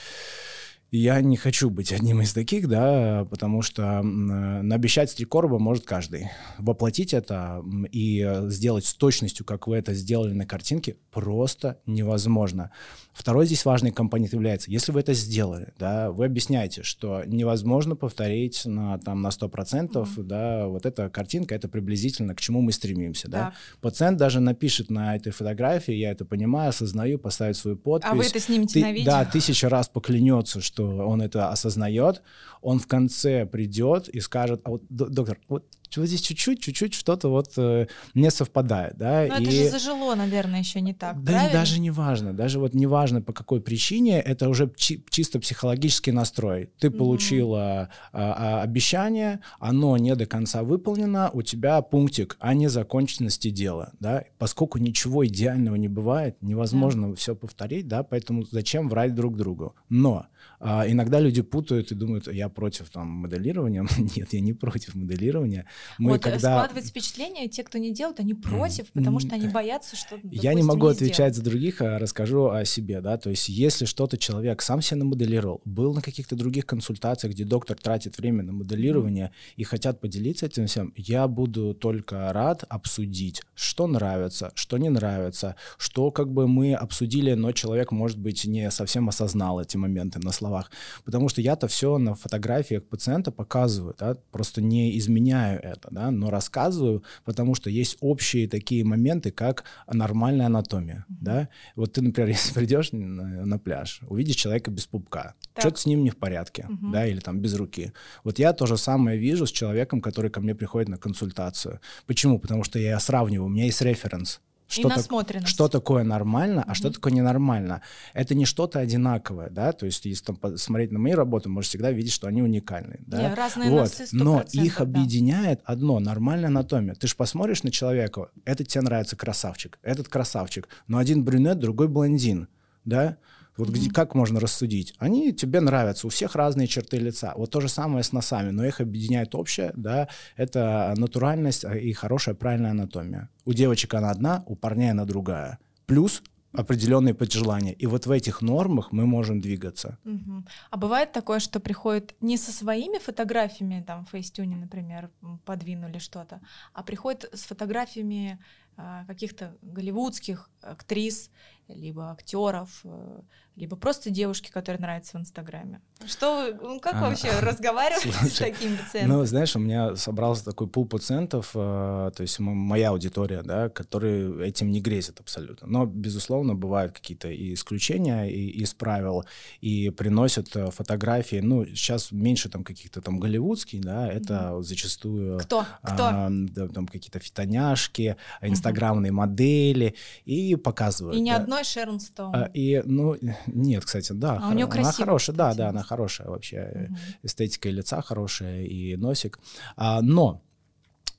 я не хочу быть одним из таких, да, потому что э, наобещать три короба может каждый. Воплотить это и сделать с точностью, как вы это сделали на картинке, просто невозможно. Второй здесь важный компонент является, если вы это сделали, да, вы объясняете, что невозможно повторить на, там, на 100%, mm-hmm. да, вот эта картинка, это приблизительно к чему мы стремимся, да. да. Пациент даже напишет на этой фотографии, я это понимаю, осознаю, поставит свою подпись. А вы это снимете Ты, на видео? Да, тысяча раз поклянется, что он это осознает, он в конце придет и скажет, а вот, доктор, вот вот здесь чуть-чуть, чуть-чуть что-то вот э, не совпадает, да. Но и... это же зажило, наверное, еще не так, Да правильно? даже не важно, даже вот не важно по какой причине, это уже чи- чисто психологический настрой. Ты угу. получила а, обещание, оно не до конца выполнено, у тебя пунктик о незаконченности дела, да. Поскольку ничего идеального не бывает, невозможно да. все повторить, да, поэтому зачем врать друг другу. Но а, иногда люди путают и думают, я против там моделирования. Нет, я не против моделирования. Мы вот когда... складывается впечатление, те, кто не делают, они против, потому что они боятся, что Я не могу отвечать за других, а расскажу о себе, да, то есть если что-то человек сам себе намоделировал, был на каких-то других консультациях, где доктор тратит время на моделирование и хотят поделиться этим всем, я буду только рад обсудить, что нравится, что не нравится, что как бы мы обсудили, но человек, может быть, не совсем осознал эти моменты на словах, потому что я-то все на фотографиях пациента показываю, да, просто не изменяю это, да, но рассказываю, потому что есть общие такие моменты, как нормальная анатомия, mm-hmm. да. Вот ты, например, если придешь на, на пляж, увидишь человека без пупка, что-то с ним не в порядке, mm-hmm. да, или там без руки. Вот я то же самое вижу с человеком, который ко мне приходит на консультацию. Почему? Потому что я сравниваю, у меня есть референс что, так, что такое нормально, mm-hmm. а что такое ненормально. Это не что-то одинаковое, да, то есть если там смотреть на мои работы, можешь всегда видеть, что они уникальны, да. Не, разные вот. носы 100%, Но их да. объединяет одно, нормальная анатомия. Ты же посмотришь на человека, этот тебе нравится красавчик, этот красавчик, но один брюнет, другой блондин, да, вот где, как можно рассудить? Они тебе нравятся, у всех разные черты лица. Вот то же самое с носами, но их объединяет общее, да, это натуральность и хорошая правильная анатомия. У девочек она одна, у парней она другая. Плюс определенные пожелания. И вот в этих нормах мы можем двигаться. Угу. А бывает такое, что приходит не со своими фотографиями, там, в фейстюне, например, подвинули что-то, а приходит с фотографиями э, каких-то голливудских актрис, либо актеров, э, либо просто девушки, которые нравятся в Инстаграме. Что вы, ну, как а, вообще разговаривать с такими пациентами? Ну, знаешь, у меня собрался такой пул пациентов, э, то есть моя аудитория, да, которые этим не грезят абсолютно. Но, безусловно, бывают какие-то и исключения и, из правил, и приносят э, фотографии, ну, сейчас меньше там каких-то там голливудских, да, это mm-hmm. зачастую... Кто? Кто? А, да, там какие-то фитоняшки, инстаграмные mm-hmm. модели, и показывают. И ни да. одной Шерон Стоун. А, и, ну, нет, кстати, да. А у нее она хорошая, да, да, она хорошая вообще. Угу. Эстетика лица хорошая и носик. А, но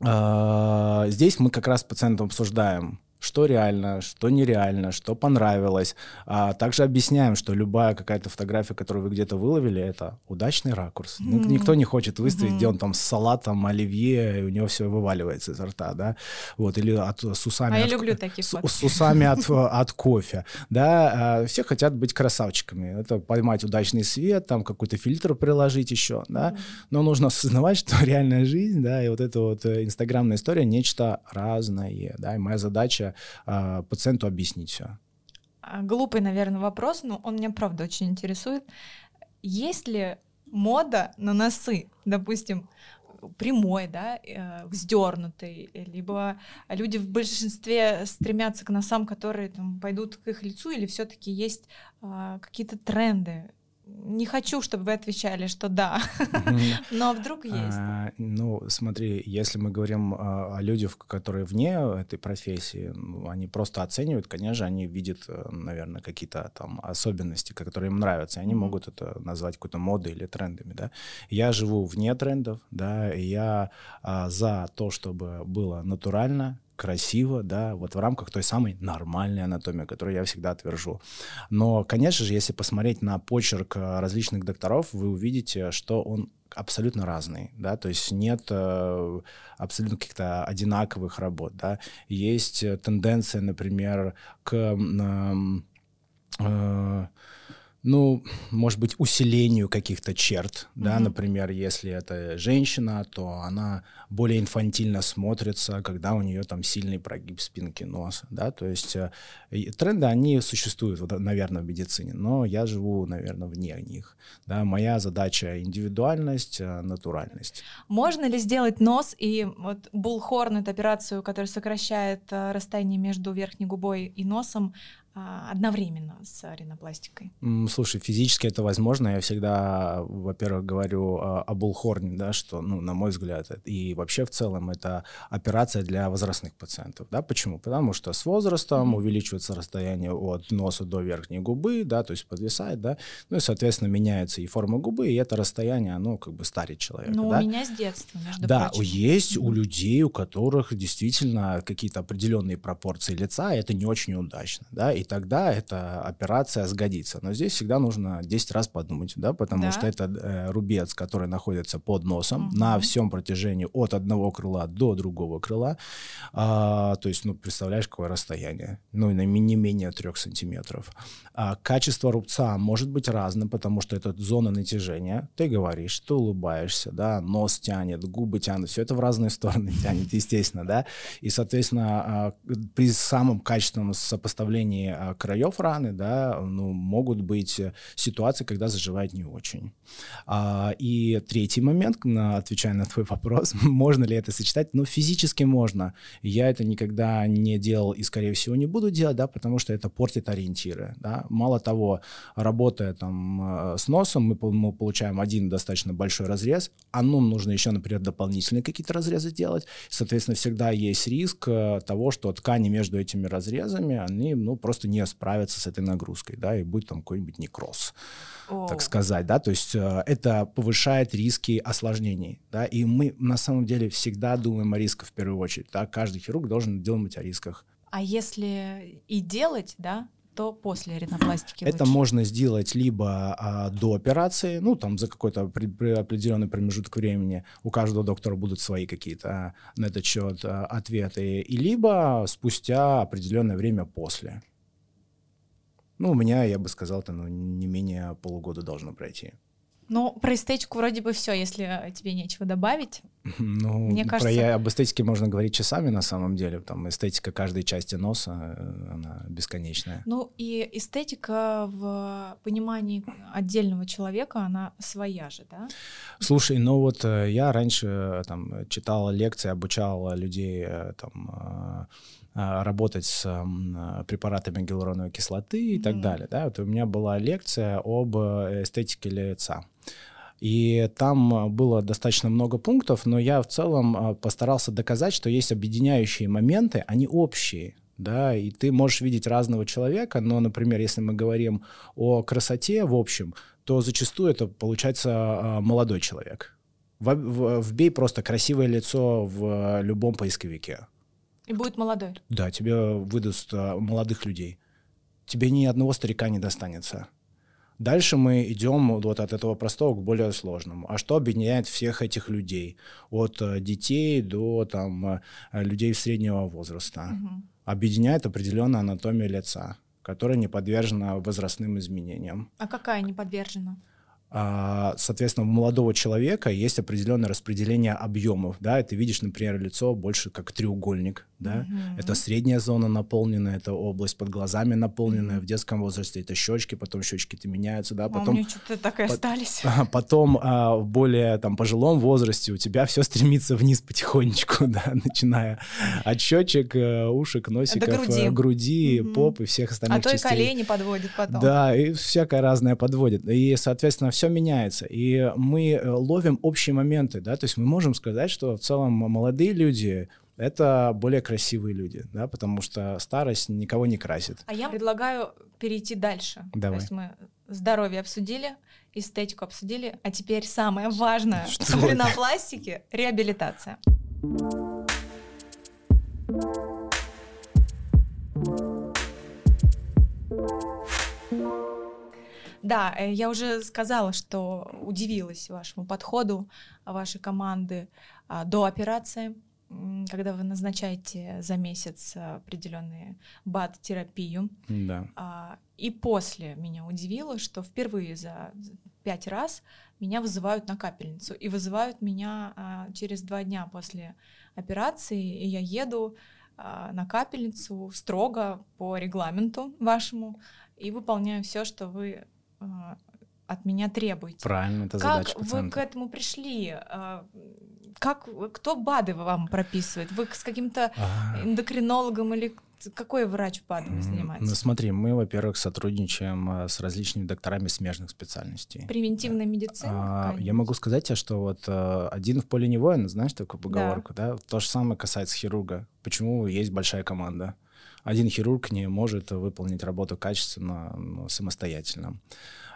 а, здесь мы как раз с пациентом обсуждаем что реально, что нереально, что понравилось. А также объясняем, что любая какая-то фотография, которую вы где-то выловили, это удачный ракурс. Mm-hmm. Никто не хочет выставить, mm-hmm. где он там с салатом, оливье, и у него все вываливается изо рта, да, вот, или от, с усами. А от, я люблю таких с, с усами от, от кофе, да. А, все хотят быть красавчиками. Это поймать удачный свет, там какой-то фильтр приложить еще, да. Но нужно осознавать, что реальная жизнь, да, и вот эта вот э, инстаграмная история нечто разное, да, и моя задача э, пациенту объяснить все. А, глупый, наверное, вопрос, но он меня правда очень интересует. Есть ли мода на носы, допустим, прямой, да, э, вздернутый, либо люди в большинстве стремятся к носам, которые там, пойдут к их лицу, или все-таки есть э, какие-то тренды не хочу, чтобы вы отвечали, что да, но вдруг есть. А, ну, смотри, если мы говорим а, о людях, которые вне этой профессии, ну, они просто оценивают, конечно, они видят, э, наверное, какие-то там особенности, которые им нравятся, они могут это назвать какой-то модой или трендами, да. Я живу вне трендов, да, и я а, за то, чтобы было натурально, красиво, да, вот в рамках той самой нормальной анатомии, которую я всегда отвержу. Но, конечно же, если посмотреть на почерк э, различных докторов, вы увидите, что он абсолютно разный, да, то есть нет э, абсолютно каких-то одинаковых работ, да. Есть э, тенденция, например, к э, э, ну, может быть, усилению каких-то черт, mm-hmm. да, например, если это женщина, то она более инфантильно смотрится, когда у нее там сильный прогиб спинки носа, да, то есть э, тренды, они существуют, вот, наверное, в медицине, но я живу, наверное, вне них, да, моя задача индивидуальность, э, натуральность. Можно ли сделать нос и вот Булхорн, это операцию, которая сокращает э, расстояние между верхней губой и носом, одновременно с ринопластикой? Слушай, физически это возможно. Я всегда, во-первых, говорю о Булхорне, да, что, ну, на мой взгляд, и вообще в целом это операция для возрастных пациентов. Да? Почему? Потому что с возрастом mm-hmm. увеличивается расстояние от носа до верхней губы, да, то есть подвисает, да, ну и, соответственно, меняется и форма губы, и это расстояние, оно как бы старит человека. Ну, да? у меня с детства, между Да, прочим. есть mm-hmm. у людей, у которых действительно какие-то определенные пропорции лица, и это не очень удачно, да, и и тогда эта операция сгодится. Но здесь всегда нужно 10 раз подумать, да, потому да. что это э, рубец, который находится под носом угу. на всем протяжении от одного крыла до другого крыла. А, то есть, ну, представляешь, какое расстояние? Ну, не менее 3 сантиметров. А, качество рубца может быть разным, потому что это зона натяжения. Ты говоришь, ты улыбаешься, да, нос тянет, губы тянут, все это в разные стороны тянет, естественно, да. И, соответственно, а, при самом качественном сопоставлении а, краев раны, да, ну, могут быть ситуации, когда заживает не очень. А, и третий момент, отвечая на твой вопрос, можно ли это сочетать? Ну, физически можно. Я это никогда не делал и, скорее всего, не буду делать, да, потому что это портит ориентиры, да. Мало того, работая там с носом, мы, мы получаем один достаточно большой разрез, а нам нужно еще, например, дополнительные какие-то разрезы делать. Соответственно, всегда есть риск э, того, что ткани между этими разрезами, они, ну, просто не справятся с этой нагрузкой, да, и будет там какой-нибудь некроз, О. так сказать, да, то есть э, это повышает риски осложнений, да, и мы на самом деле всегда думаем о рисках в первую очередь, да, каждый хирург должен думать о рисках. А если и делать, да, то после ринопластики Это лучше? можно сделать либо а, до операции, ну, там, за какой-то при, при определенный промежуток времени. У каждого доктора будут свои какие-то а, на этот счет а, ответы. И либо спустя определенное время после. Ну, у меня, я бы сказал, это ну, не менее полугода должно пройти. Ну, про эстетику вроде бы все, если тебе нечего добавить. Ну, Мне кажется... про, об эстетике можно говорить часами на самом деле. Там эстетика каждой части носа, э, она бесконечная. Ну и эстетика в понимании отдельного человека, она своя же, да? Слушай, ну вот э, я раньше э, там читал лекции, обучал людей там работать с препаратами гиалуроновой кислоты и так далее. Да? Вот у меня была лекция об эстетике лица. И там было достаточно много пунктов, но я в целом а, постарался доказать, что есть объединяющие моменты, они общие. Да, и ты можешь видеть разного человека, но, например, если мы говорим о красоте в общем, то зачастую это получается а, молодой человек. Вбей просто красивое лицо в любом поисковике. И будет молодой. Да, тебе выдаст а, молодых людей. Тебе ни одного старика не достанется. Дальше мы идем вот от этого простого к более сложному. А что объединяет всех этих людей? От э, детей до там, э, людей среднего возраста. Угу. Объединяет определенная анатомия лица, которая не подвержена возрастным изменениям. А какая не подвержена? А, соответственно, у молодого человека есть определенное распределение объемов, да, и ты видишь, например, лицо больше как треугольник, да, mm-hmm. это средняя зона наполненная, это область под глазами наполненная, в детском возрасте это щечки, потом щечки-то меняются, да, потом... А у что-то так и остались. А, потом а, в более там пожилом возрасте у тебя все стремится вниз потихонечку, да, начиная от щечек, э, ушек, носиков, До груди, э, груди mm-hmm. поп и всех остальных А то частей. и колени подводит потом. Да, и всякое разное подводит. И, соответственно, все меняется. И мы э, ловим общие моменты, да, то есть мы можем сказать, что в целом молодые люди это более красивые люди, да, потому что старость никого не красит. А я предлагаю перейти дальше. Давай. То есть мы здоровье обсудили, эстетику обсудили, а теперь самое важное что в ринопластике — реабилитация. Да, э, я уже сказала, что удивилась вашему подходу вашей команды а, до операции когда вы назначаете за месяц определенные БАД-терапию. Да. А, и после меня удивило, что впервые за пять раз меня вызывают на капельницу. И вызывают меня а, через два дня после операции, и я еду а, на капельницу строго по регламенту вашему и выполняю все, что вы от меня требуете. Правильно, это как задача пациента. вы к этому пришли? А, как, кто БАДы вам прописывает? Вы с каким-то а... эндокринологом или какой врач БАДами занимается? Ну смотри, мы, во-первых, сотрудничаем а, с различными докторами смежных специальностей. Превентивная медицина? А, я могу сказать тебе, что вот а, один в поле не воин, знаешь такую поговорку, да. да? То же самое касается хирурга. Почему есть большая команда? Один хирург не может выполнить работу качественно ну, самостоятельно.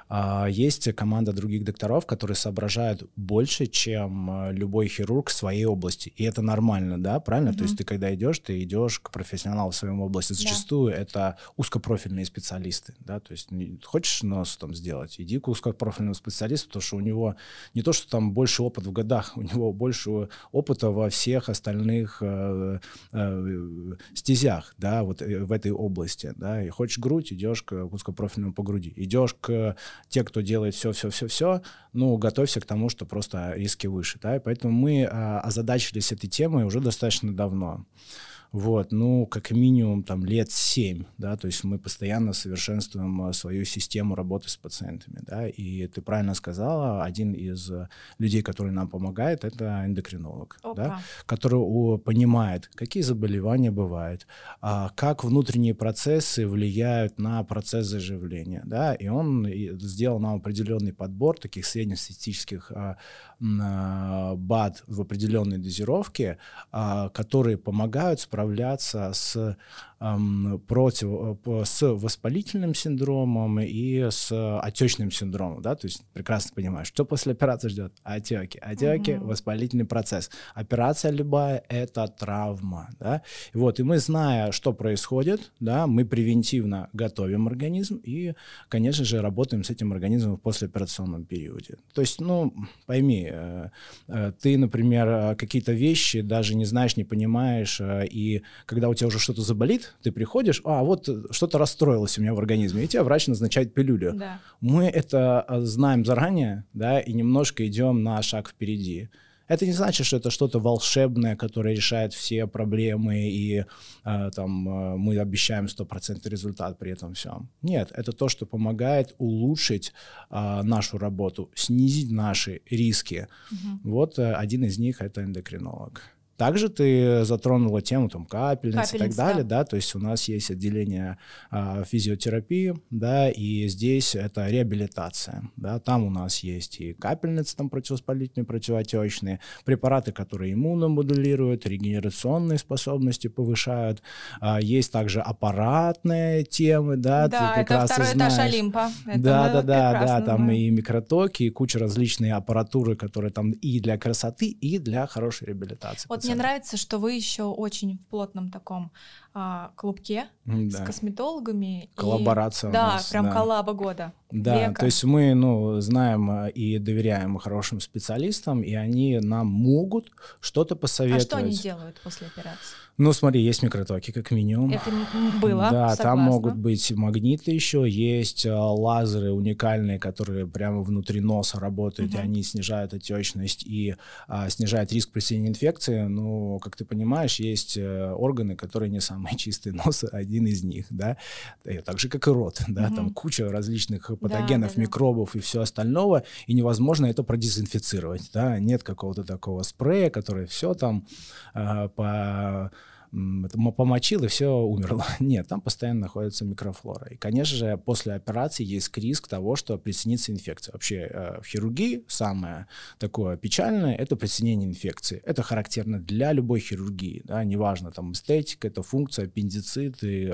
А, есть команда других докторов, которые соображают больше, чем а, любой хирург в своей области. И это нормально, да, правильно? Mm-hmm. То есть ты когда идешь, ты идешь к профессионалу в своей области. Зачастую да. это узкопрофильные специалисты, да, то есть хочешь нос там сделать, иди к узкопрофильному специалисту, потому что у него не то, что там больше опыт в годах, у него больше опыта во всех остальных э, э, стезях, да, вот э, в этой области, да, и хочешь грудь, идешь к узкопрофильному по груди, идешь к те, кто делает все-все-все-все, ну, готовься к тому, что просто риски выше, да, и поэтому мы а, озадачились этой темой уже достаточно давно. Вот, ну, как минимум, там, лет семь, да, то есть мы постоянно совершенствуем а, свою систему работы с пациентами, да, и ты правильно сказала, один из людей, который нам помогает, это эндокринолог, Опа. да, который понимает, какие заболевания бывают, а, как внутренние процессы влияют на процесс заживления, да, и он сделал нам определенный подбор таких среднестатистических а, БАД в определенной дозировке, а, которые помогают справляться с против, с воспалительным синдромом и с отечным синдромом, да, то есть прекрасно понимаешь, что после операции ждет? Отеки. Отеки, угу. воспалительный процесс. Операция любая — это травма, да. И вот, и мы, зная, что происходит, да, мы превентивно готовим организм и, конечно же, работаем с этим организмом в послеоперационном периоде. То есть, ну, пойми, э, э, ты, например, какие-то вещи даже не знаешь, не понимаешь, и когда у тебя уже что-то заболит, ты приходишь, а вот что-то расстроилось у меня в организме, и тебе врач назначает пилюлю. Да. Мы это знаем заранее, да, и немножко идем на шаг впереди. Это не значит, что это что-то волшебное, которое решает все проблемы, и э, там э, мы обещаем стопроцентный результат при этом всем. Нет, это то, что помогает улучшить э, нашу работу, снизить наши риски. Угу. Вот э, один из них это эндокринолог. Также ты затронула тему там капельниц, и так далее, да. да, то есть у нас есть отделение а, физиотерапии, да, и здесь это реабилитация, да, там у нас есть и капельницы там противовоспалительные, противоотечные, препараты, которые иммуномодулируют, регенерационные способности повышают, а, есть также аппаратные темы, да, да ты это второй знаешь. этаж Олимпа. Это да, да, да, да, там и микротоки, и куча различной аппаратуры, которые там и для красоты, и для хорошей реабилитации. Вот мне нравится, что вы еще очень в плотном таком а, клубке да. с косметологами. Коллаборация и, у да, нас. Прям да, прям коллаба года. Да, века. то есть мы ну, знаем а, и доверяем хорошим специалистам, и они нам могут что-то посоветовать. А что они делают после операции? Ну, смотри, есть микротоки, как минимум. Это было, Да, согласна. там могут быть магниты еще, есть а, лазеры уникальные, которые прямо внутри носа работают, угу. и они снижают отечность и а, снижают риск присоединения инфекции. Но, как ты понимаешь, есть а, органы, которые не самые чистые, нос один из них, да, и так же, как и рот, да, угу. там куча различных патогенов, да, да, микробов и все остального, и невозможно это продезинфицировать, да, нет какого-то такого спрея, который все там а, по помочил, и все умерло. Нет, там постоянно находится микрофлора. И, конечно же, после операции есть риск того, что присоединится инфекция. Вообще э, в хирургии самое такое печальное – это присоединение инфекции. Это характерно для любой хирургии. Да? Неважно, там эстетика, это функция, аппендицит и,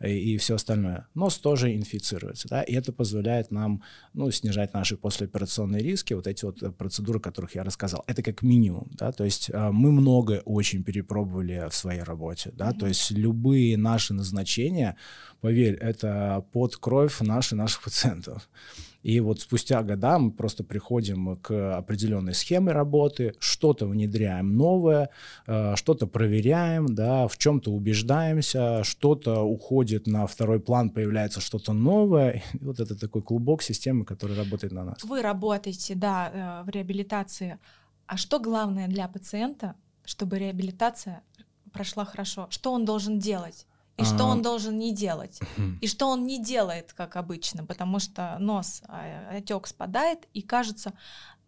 и, и все остальное. Нос тоже инфицируется. Да? И это позволяет нам ну, снижать наши послеоперационные риски. Вот эти вот процедуры, о которых я рассказал. Это как минимум. Да? То есть э, мы многое очень перепробовали в своей работе работе, да, mm-hmm. то есть любые наши назначения, поверь, это под кровь наши, наших пациентов. И вот спустя года мы просто приходим к определенной схеме работы, что-то внедряем новое, э, что-то проверяем, да, в чем-то убеждаемся, что-то уходит на второй план, появляется что-то новое. И вот это такой клубок системы, который работает на нас. Вы работаете, да, э, в реабилитации. А что главное для пациента, чтобы реабилитация прошла хорошо, что он должен делать? И что он а. должен не делать, и что он не делает, как обычно, потому что нос, а, отек спадает, и кажется,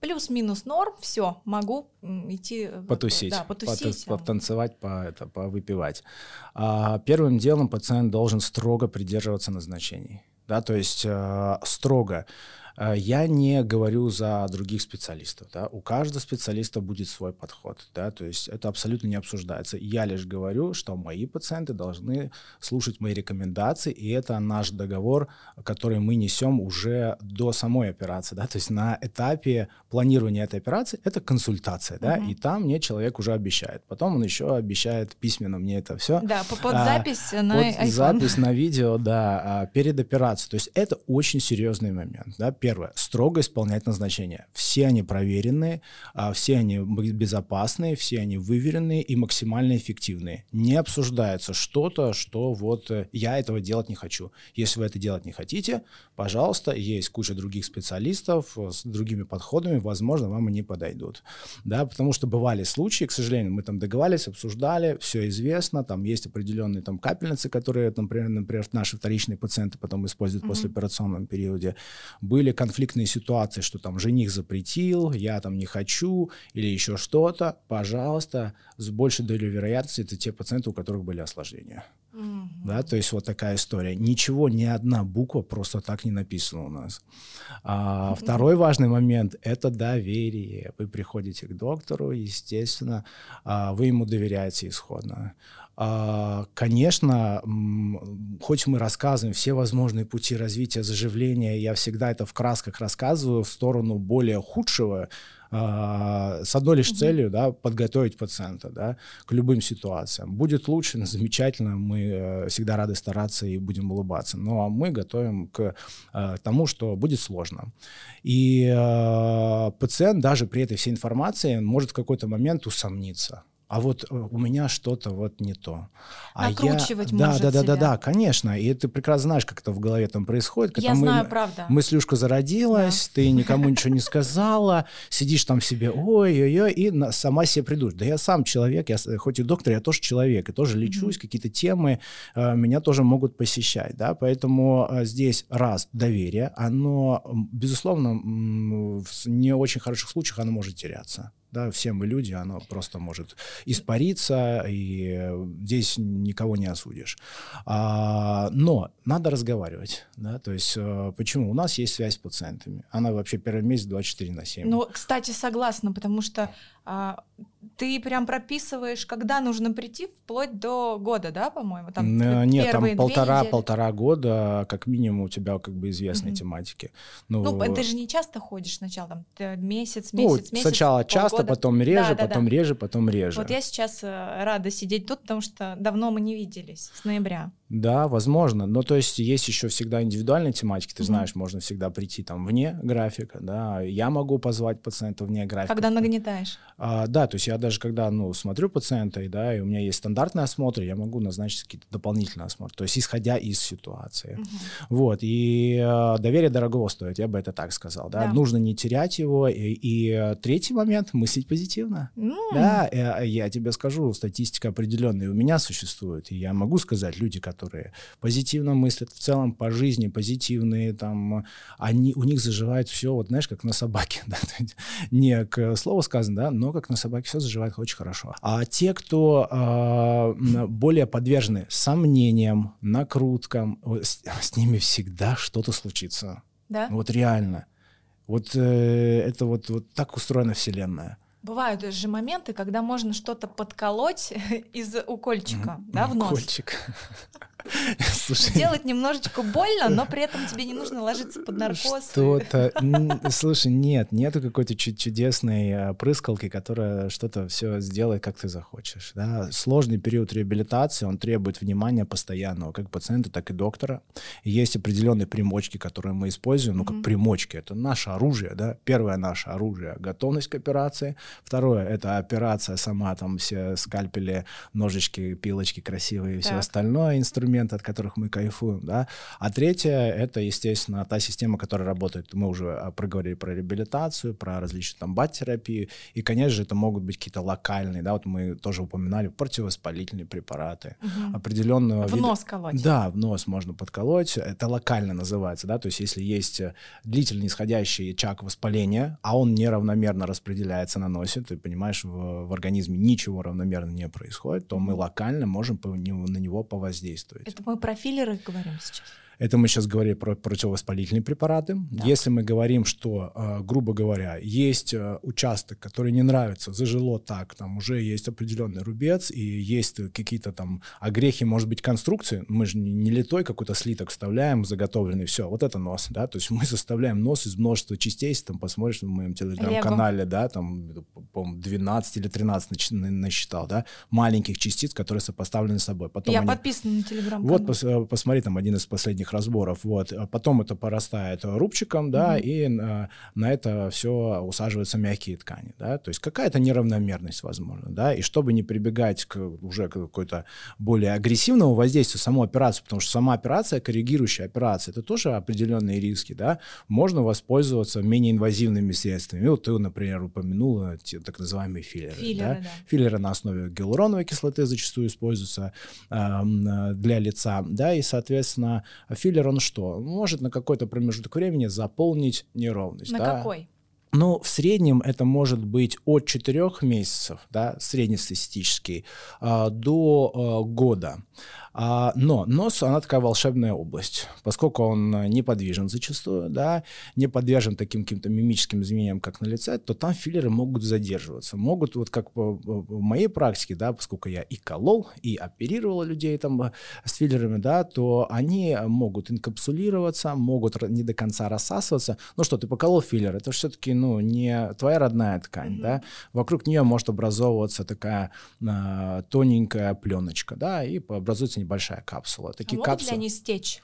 плюс-минус норм, все, могу идти потусить, да, потусить, потанцевать, по это, повыпивать. А, первым делом пациент должен строго придерживаться назначений, да, то есть а, строго э, я не говорю за других специалистов, да, у каждого специалиста будет свой подход, да, то есть это абсолютно не обсуждается. Я лишь говорю, что мои пациенты должны слушать мои рекомендации, и это наш договор, который мы несем уже до самой операции, да, то есть на этапе планирования этой операции это консультация, да, угу. и там мне человек уже обещает, потом он еще обещает письменно мне это все. Да, под а, запись а, на под iPhone. запись на видео, да, а, перед операцией, то есть это очень серьезный момент, да, первое, строго исполнять назначения, все они проверенные, а, все они безопасные, все они выверенные и максимально эффективные, не обсуждается что-то, что вот э, я этого делать не хочу, если вы это делать не хотите, пожалуйста, есть куча других специалистов с другими подходами, возможно, вам они подойдут. Да, потому что бывали случаи, к сожалению, мы там договаривались, обсуждали, все известно, там есть определенные там капельницы, которые, например, например наши вторичные пациенты потом используют mm-hmm. после операционном периоде. Были конфликтные ситуации, что там жених запретил, я там не хочу или еще что-то. Пожалуйста, с большей долей вероятности это те пациенты, у которых были осложнения. Mm-hmm. Да, то есть вот такая история. Ничего, ни одна буква просто так не написана у нас. А. Второй важный момент – это доверие. Вы приходите к доктору, естественно, а, вы ему доверяете исходно. А, конечно, хоть мы рассказываем все возможные пути развития заживления, я всегда это в красках рассказываю в сторону более худшего, с одной лишь целью, да, подготовить пациента, да, к любым ситуациям. Будет лучше, замечательно, мы э, всегда рады стараться и будем улыбаться. Но мы готовим к э, тому, что будет сложно. И э, пациент даже при этой всей информации может в какой-то момент усомниться а вот э, у меня что-то вот не то. А Накручивать я... может да, да, себя. да, да, конечно. И ты прекрасно знаешь, как это в голове там происходит. Когда я мы, знаю, правда. Мыслюшка зародилась, да. ты никому ничего не сказала, сидишь там себе, ой-ой-ой, и сама себе придушь. Да я сам человек, я хоть и доктор, я тоже человек, и тоже лечусь, какие-то темы э, меня тоже могут посещать, да, поэтому э, здесь раз, доверие, оно, безусловно, в не очень хороших случаях оно может теряться да, все мы люди, оно просто может испариться, и здесь никого не осудишь. А, но надо разговаривать, да, то есть э, почему? У нас есть связь с пациентами, она вообще первый месяц 24 на 7. Ну, кстати, согласна, потому что ты прям прописываешь, когда нужно прийти, вплоть до года, да, по-моему? Там Нет, там полтора, полтора года, как минимум, у тебя как бы известные угу. тематики. Ну, ну, ты же не часто ходишь сначала, там месяц, месяц, ну, месяц. Сначала полгода. часто, потом реже, да, потом да. реже, потом реже. Вот я сейчас э, рада сидеть тут, потому что давно мы не виделись, с ноября. Да, возможно. Но то есть есть еще всегда индивидуальные тематики. Ты mm-hmm. знаешь, можно всегда прийти там вне графика, да. Я могу позвать пациента вне графика. Когда нагнетаешь? А, да, то есть я даже когда, ну, смотрю пациента, и, да, и у меня есть стандартный осмотр, я могу назначить какие-то дополнительные осмотры. То есть исходя из ситуации. Mm-hmm. Вот. И э, доверие дорогого стоит, я бы это так сказал, да. да. Нужно не терять его. И, и э, третий момент — мыслить позитивно. Mm. Да, я, э, я тебе скажу, статистика определенная у меня существует, и я могу сказать, люди, которые которые позитивно мыслят в целом по жизни, позитивные, там, они, у них заживает все, вот знаешь, как на собаке, да? не к слову сказано, да, но как на собаке все заживает очень хорошо. А те, кто э, более подвержены сомнениям, накруткам, с, с ними всегда что-то случится. Да? Вот реально. Вот э, это вот, вот так устроена Вселенная. Бывают же моменты, когда можно что-то подколоть из укольчика, mm-hmm. да, в нос. Укольчик. Слушай, Сделать немножечко больно, но при этом тебе не нужно ложиться под наркоз. Что-то... Слушай, нет, нету какой-то чудесной а, прыскалки, которая что-то все сделает, как ты захочешь. Да? Сложный период реабилитации, он требует внимания постоянного, как пациента, так и доктора. И есть определенные примочки, которые мы используем, ну, как примочки. Это наше оружие, да? Первое наше оружие — готовность к операции. Второе — это операция сама, там все скальпели, ножички, пилочки красивые и все остальное, инструменты от которых мы кайфуем, да. А третье — это, естественно, та система, которая работает. Мы уже а, проговорили про реабилитацию, про различные там бат-терапию, и, конечно же, это могут быть какие-то локальные, да, вот мы тоже упоминали противовоспалительные препараты, угу. определенного В вида... нос колоть. Да, в нос можно подколоть, это локально называется, да, то есть если есть длительный исходящий очаг воспаления, а он неравномерно распределяется на носе, ты понимаешь, в, в организме ничего равномерно не происходит, то мы локально можем по, на него повоздействовать. Это мы про филлеры говорим сейчас? Это мы сейчас говорим про противовоспалительные препараты. Да. Если мы говорим, что, э, грубо говоря, есть э, участок, который не нравится, зажило так, там уже есть определенный рубец и есть какие-то там огрехи, может быть, конструкции, мы же не литой какой-то слиток вставляем, заготовленный, все, вот это нос, да, то есть мы составляем нос из множества частей, если там посмотришь в моем телеграм-канале, да, там, по-моему, 12 или 13 насчитал, да, маленьких частиц, которые сопоставлены с собой. Потом Я они... подписан на телеграм-канал. Вот, пос, э, посмотри, там один из последних разборов, вот, а потом это порастает рубчиком, да, mm-hmm. и на, на это все усаживаются мягкие ткани, да, то есть какая-то неравномерность, возможно, да, и чтобы не прибегать к уже какой-то более агрессивному воздействию самой операции, потому что сама операция, коррегирующая операция, это тоже определенные риски, да, можно воспользоваться менее инвазивными средствами. Вот ты, например, упомянула те, так называемые филлеры. Филлеры, да? Да. филлеры на основе гиалуроновой кислоты зачастую используются э, для лица, да, и, соответственно, филлер, он что? Может на какой-то промежуток времени заполнить неровность. На да? какой? Ну, в среднем это может быть от 4 месяцев, да, среднестатистический, а, до а, года. А, но нос, она такая волшебная область, поскольку он неподвижен зачастую, да, не подвержен таким каким-то мимическим изменениям, как на лице, то там филлеры могут задерживаться. Могут, вот как в моей практике, да, поскольку я и колол, и оперировал людей там э, с филлерами, да, то они могут инкапсулироваться, могут не до конца рассасываться. Ну что, ты поколол филлер, это все-таки, ну, не твоя родная ткань, mm-hmm. да, вокруг нее может образовываться такая э, тоненькая пленочка, да, и образуется небольшая капсула. Такие а капсулы... ли они стечь?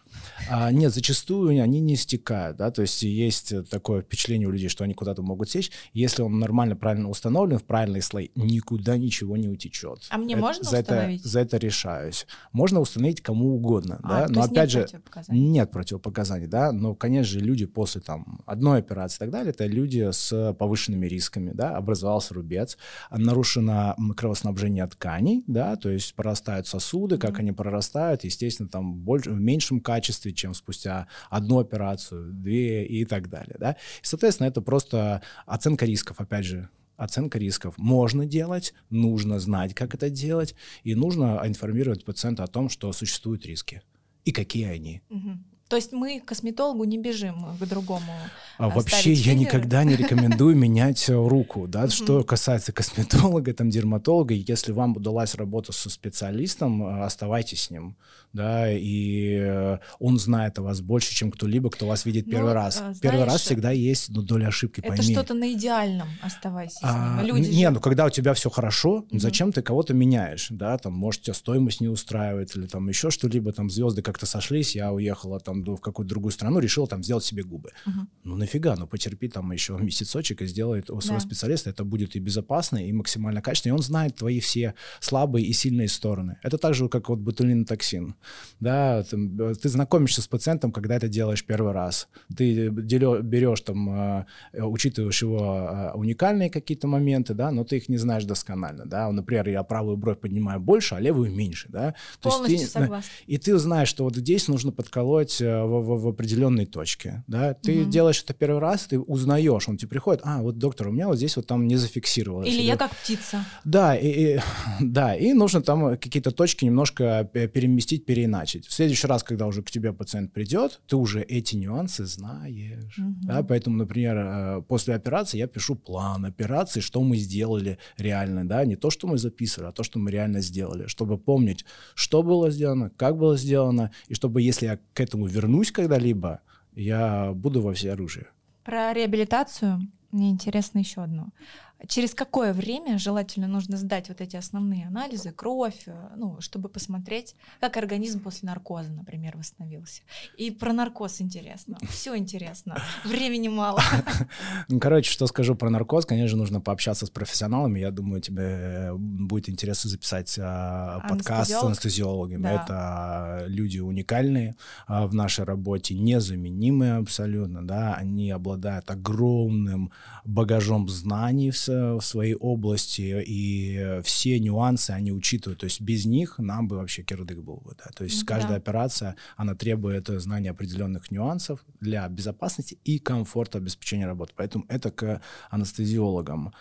А, нет, зачастую они не стекают, да, то есть есть такое впечатление у людей, что они куда-то могут сечь. Если он нормально, правильно установлен в правильный слой, никуда ничего не утечет. А мне это, можно за установить? Это, за это решаюсь. Можно установить кому угодно, а, да, но опять же нет противопоказаний, да, но, конечно же, люди после там одной операции и так далее, это люди с повышенными рисками, да, образовался рубец, нарушено кровоснабжение тканей, да, то есть прорастают сосуды, как mm-hmm. они прорастают, естественно, там больше, в меньшем качестве, чем спустя одну операцию, две и так далее. Да? И, соответственно, это просто оценка рисков, опять же, оценка рисков. Можно делать, нужно знать, как это делать, и нужно информировать пациента о том, что существуют риски и какие они. Угу. То есть мы к косметологу не бежим к другому. А вообще я никогда не рекомендую менять э, руку, да, что касается косметолога, там дерматолога, если вам удалась работа со специалистом, э, оставайтесь с ним, да, и э, он знает о вас больше, чем кто-либо, кто вас видит первый ну, раз. Знаешь, первый раз всегда есть ну, доля ошибки, это пойми. что-то на идеальном, оставайся а, Люди не, же... ну когда у тебя все хорошо, угу. зачем ты кого-то меняешь, да, там, может, тебя стоимость не устраивает, или там еще что-либо, там, звезды как-то сошлись, я уехала там в какую-то другую страну, решил там сделать себе губы. Угу. Ну нафига, ну потерпи там еще месяцочек и сделай у своего да. специалиста, это будет и безопасно, и максимально качественно, и он знает твои все слабые и сильные стороны. Это так же, как вот ботулинотоксин. Да, ты, ты знакомишься с пациентом, когда это делаешь первый раз. Ты берешь там, а, учитываешь его уникальные какие-то моменты, да, но ты их не знаешь досконально, да. Например, я правую бровь поднимаю больше, а левую меньше, да. То Полностью есть ты, согласна. И ты знаешь, что вот здесь нужно подколоть э, в, в, в определенной точке, да. Ты угу. делаешь это первый раз, ты узнаешь, он тебе приходит, а, вот доктор, у меня вот здесь вот там не зафиксировалось. Или я как птица. Да, и, и, да, и нужно там какие-то точки немножко переместить, переиначить. В следующий раз, когда уже к тебе пациент придет, ты уже эти нюансы знаешь. Угу. Да, поэтому, например, э, после операции я пишу план операции, что мы сделали реально, да, не то, что мы записывали, а то, что мы реально сделали, чтобы помнить, что было сделано, как было сделано, и чтобы, если я к этому вернусь когда-либо, я буду во всеоружии. Про реабилитацию мне интересно еще одно. Через какое время желательно нужно сдать вот эти основные анализы, кровь, э, ну, чтобы посмотреть, как организм после наркоза, например, восстановился. И про наркоз интересно. Все интересно. Времени мало. Ну, короче, что скажу про наркоз, конечно, нужно пообщаться с профессионалами. Я думаю, тебе э, будет интересно записать а, подкаст с анестезиологами. Да. Это люди уникальные а, в нашей работе, незаменимые абсолютно, да, они обладают огромным багажом знаний в в своей области, и все нюансы они учитывают. То есть без них нам бы вообще кирдык был бы. Да? То есть да. каждая операция, она требует знания определенных нюансов для безопасности и комфорта обеспечения работы. Поэтому это к анестезиологам.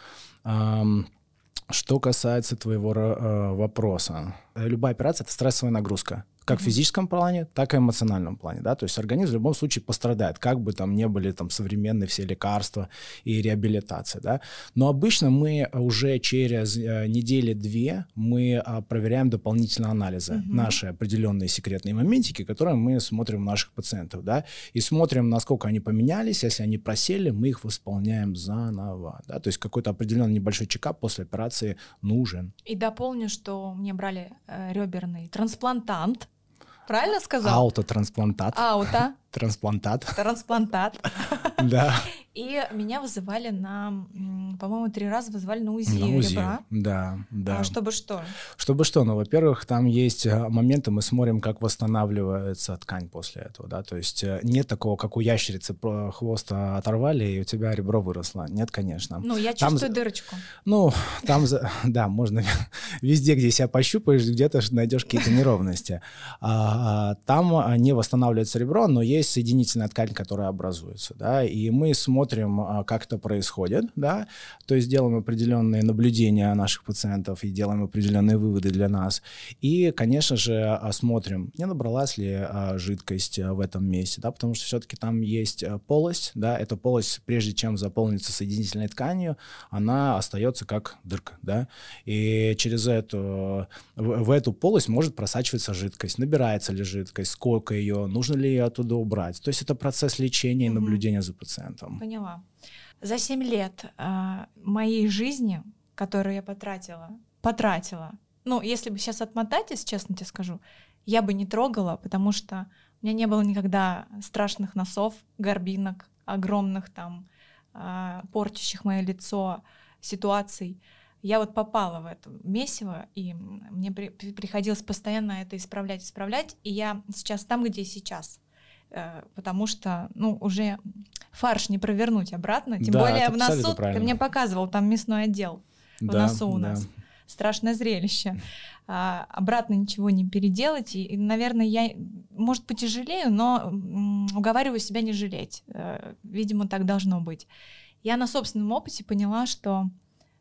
Что касается твоего э, вопроса, любая операция это стрессовая нагрузка. Как в физическом плане, так и в эмоциональном плане, да, то есть организм в любом случае пострадает, как бы там не были там современные все лекарства и реабилитация, да, но обычно мы уже через э, недели-две мы а, проверяем дополнительно анализы, угу. наши определенные секретные моментики, которые мы смотрим у наших пациентов, да, и смотрим, насколько они поменялись, если они просели, мы их восполняем заново, да, то есть какой-то определенный небольшой чекап после операции нужен. И дополню, что мне брали э, реберный трансплантант, Правильно сказал? Аутотрансплантат. Ауто. Трансплантат. Трансплантат. Да. И меня вызывали на, по-моему, три раза вызывали на УЗИ, на УЗИ ребра. Да, да. А чтобы что? Чтобы что? Ну, во-первых, там есть э, моменты, мы смотрим, как восстанавливается ткань после этого, да, то есть э, нет такого, как у ящерицы хвост оторвали, и у тебя ребро выросло. Нет, конечно. Ну, я чувствую там, дырочку. Ну, там, да, можно везде, где себя пощупаешь, где-то найдешь какие-то неровности. А, там а, не восстанавливается ребро, но есть соединительная ткань, которая образуется, да, и мы смотрим, а, как это происходит, да, то есть делаем определенные наблюдения наших пациентов и делаем определенные выводы для нас. И, конечно же, а, смотрим, не набралась ли а, жидкость в этом месте, да, потому что все-таки там есть полость, да, эта полость, прежде чем заполнится соединительной тканью, она остается как дырка, да, и через эту, в, в эту полость может просачиваться жидкость, набирается ли жидкость, сколько ее, нужно ли ее оттуда убрать. То есть это процесс лечения и наблюдения за пациентом. Поняла. За семь лет э, моей жизни, которую я потратила, потратила, ну, если бы сейчас отмотать, если честно тебе скажу, я бы не трогала, потому что у меня не было никогда страшных носов, горбинок, огромных там, э, портящих мое лицо ситуаций. Я вот попала в это месиво, и мне при, приходилось постоянно это исправлять, исправлять, и я сейчас там, где сейчас. Э, потому что, ну, уже фарш не провернуть обратно, тем да, более в носу, ты мне показывал, там мясной отдел в да, носу у нас. Да. Страшное зрелище. А, обратно ничего не переделать. И, наверное, я, может, потяжелею, но уговариваю себя не жалеть. Э, видимо, так должно быть. Я на собственном опыте поняла, что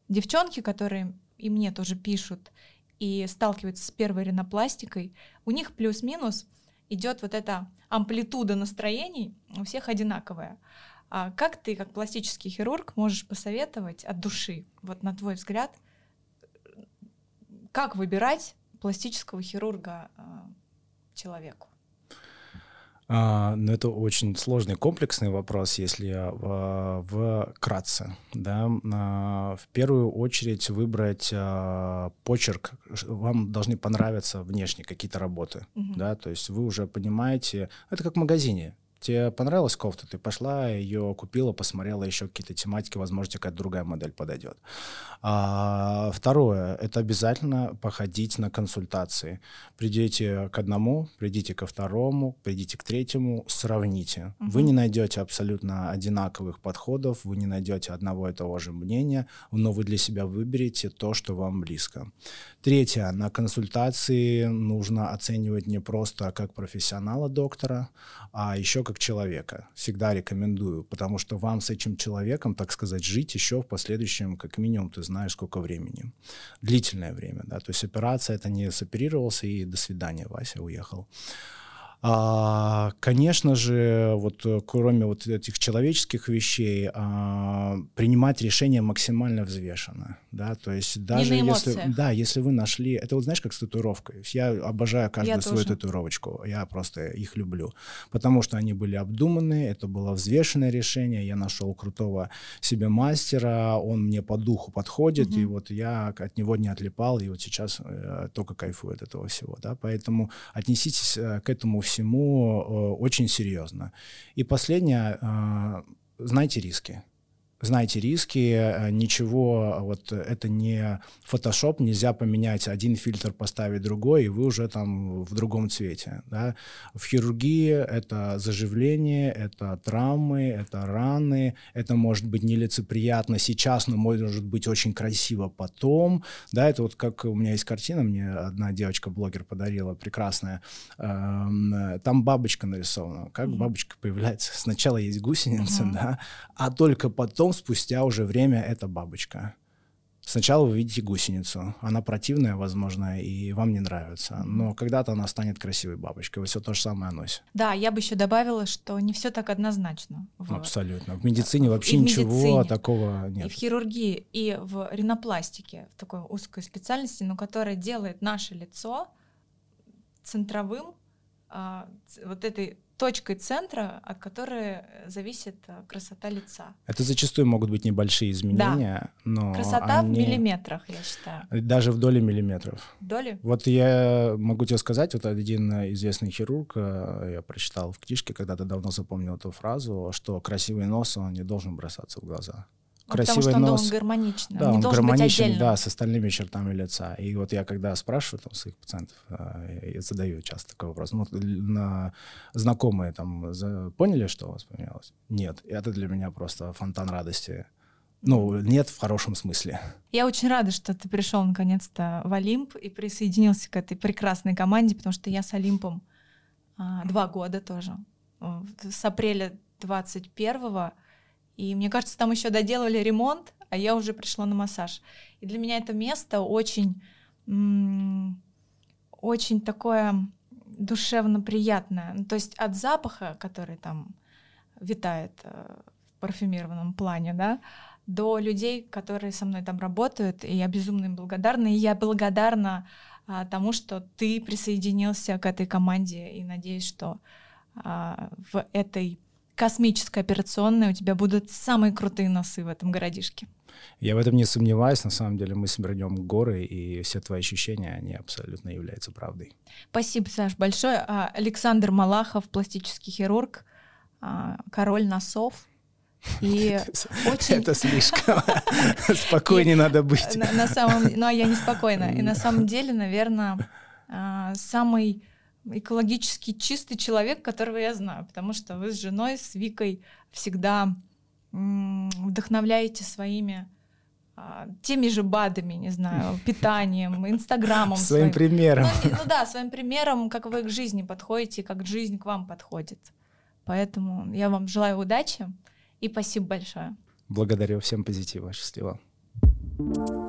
девчонки, которые и мне тоже пишут и сталкиваются с первой ринопластикой, у них плюс-минус идет вот эта амплитуда настроений у всех одинаковая. А как ты, как пластический хирург, можешь посоветовать от души, вот на твой взгляд, как выбирать пластического хирурга а, человеку? А, ну, это очень сложный комплексный вопрос, если в, в кратце. Да? А, в первую очередь выбрать а, почерк. Вам должны понравиться внешне какие-то работы. Угу. Да? То есть вы уже понимаете, это как в магазине. Тебе понравилась кофта, ты пошла, ее купила, посмотрела еще какие-то тематики, возможно, какая-то другая модель подойдет. А, второе, это обязательно походить на консультации. Придите к одному, придите ко второму, придите к третьему, сравните. Угу. Вы не найдете абсолютно одинаковых подходов, вы не найдете одного и того же мнения, но вы для себя выберете то, что вам близко. Третье, на консультации нужно оценивать не просто как профессионала доктора, а еще как человека. Всегда рекомендую, потому что вам с этим человеком, так сказать, жить еще в последующем, как минимум, ты знаешь, сколько времени. Длительное время, да. То есть операция, это не соперировался и до свидания, Вася уехал. А, конечно же, вот э, кроме вот этих человеческих вещей, а, принимать решение максимально взвешенно, да, то есть даже если, да, если вы нашли, это вот знаешь, как с татуировкой, я обожаю каждую я свою тоже. татуировочку, я просто их люблю, потому что они были обдуманные, это было взвешенное решение, я нашел крутого себе мастера, он мне по духу подходит, угу. и вот я от него не отлипал, и вот сейчас э, только кайфую от этого всего, да, поэтому отнеситесь э, к этому всему э, очень серьезно. И последнее, э, знайте риски знаете риски, э, ничего, вот это не фотошоп, нельзя поменять один фильтр, поставить другой, и вы уже там в другом цвете. Да? В хирургии это заживление, это травмы, это раны, это может быть нелицеприятно сейчас, но может быть очень красиво потом. Да, это вот как у меня есть картина, мне одна девочка-блогер подарила, прекрасная. Эм, там бабочка нарисована. Как бабочка появляется? Сначала есть гусеница, да, а только потом потом, спустя уже время, эта бабочка. Сначала вы видите гусеницу. Она противная, возможно, и вам не нравится. Но когда-то она станет красивой бабочкой. Вы все то же самое носите. Да, я бы еще добавила, что не все так однозначно. В... Абсолютно. В медицине вообще и ничего медицине, такого нет. И в хирургии, и в ринопластике, в такой узкой специальности, но которая делает наше лицо центровым а, вот этой точкой центра, от которой зависит э, красота лица. Это зачастую могут быть небольшие изменения, да. но красота они... в миллиметрах, я считаю. Даже в доли миллиметров. Доли? Вот я могу тебе сказать, вот один известный хирург, э, я прочитал в книжке, когда-то давно запомнил эту фразу, что красивый нос он не должен брасаться в глаза красивый Потому что он нос. должен гармонично, да, он должен гармоничен, быть да, с остальными чертами лица. И вот я когда спрашиваю там своих пациентов, э, я задаю часто такой вопрос, ну, на знакомые там за, поняли, что у вас поменялось? Нет. И это для меня просто фонтан радости. Ну, нет в хорошем смысле. Я очень рада, что ты пришел наконец-то в Олимп и присоединился к этой прекрасной команде, потому что я с Олимпом а, два года тоже. С апреля 21 и мне кажется, там еще доделали ремонт, а я уже пришла на массаж. И для меня это место очень, очень такое душевно приятное. Ну, то есть от запаха, который там витает э, в парфюмированном плане, да, до людей, которые со мной там работают, и я безумно им благодарна. И я благодарна а, тому, что ты присоединился к этой команде, и надеюсь, что а, в этой космическая операционная, у тебя будут самые крутые носы в этом городишке. Я в этом не сомневаюсь. На самом деле мы соберем горы, и все твои ощущения, они абсолютно являются правдой. Спасибо, Саш, большое. А, Александр Малахов, пластический хирург, а, король носов. И очень... Это слишком. Спокойнее надо быть. На самом... Ну, а я неспокойна. И на самом деле, наверное, а, самый экологически чистый человек, которого я знаю, потому что вы с женой, с Викой всегда вдохновляете своими а, теми же БАДами, не знаю, питанием, инстаграмом. Своим, своим. примером. Ну, ну да, своим примером, как вы к жизни подходите, как жизнь к вам подходит. Поэтому я вам желаю удачи и спасибо большое. Благодарю всем позитива. Счастливо. thank you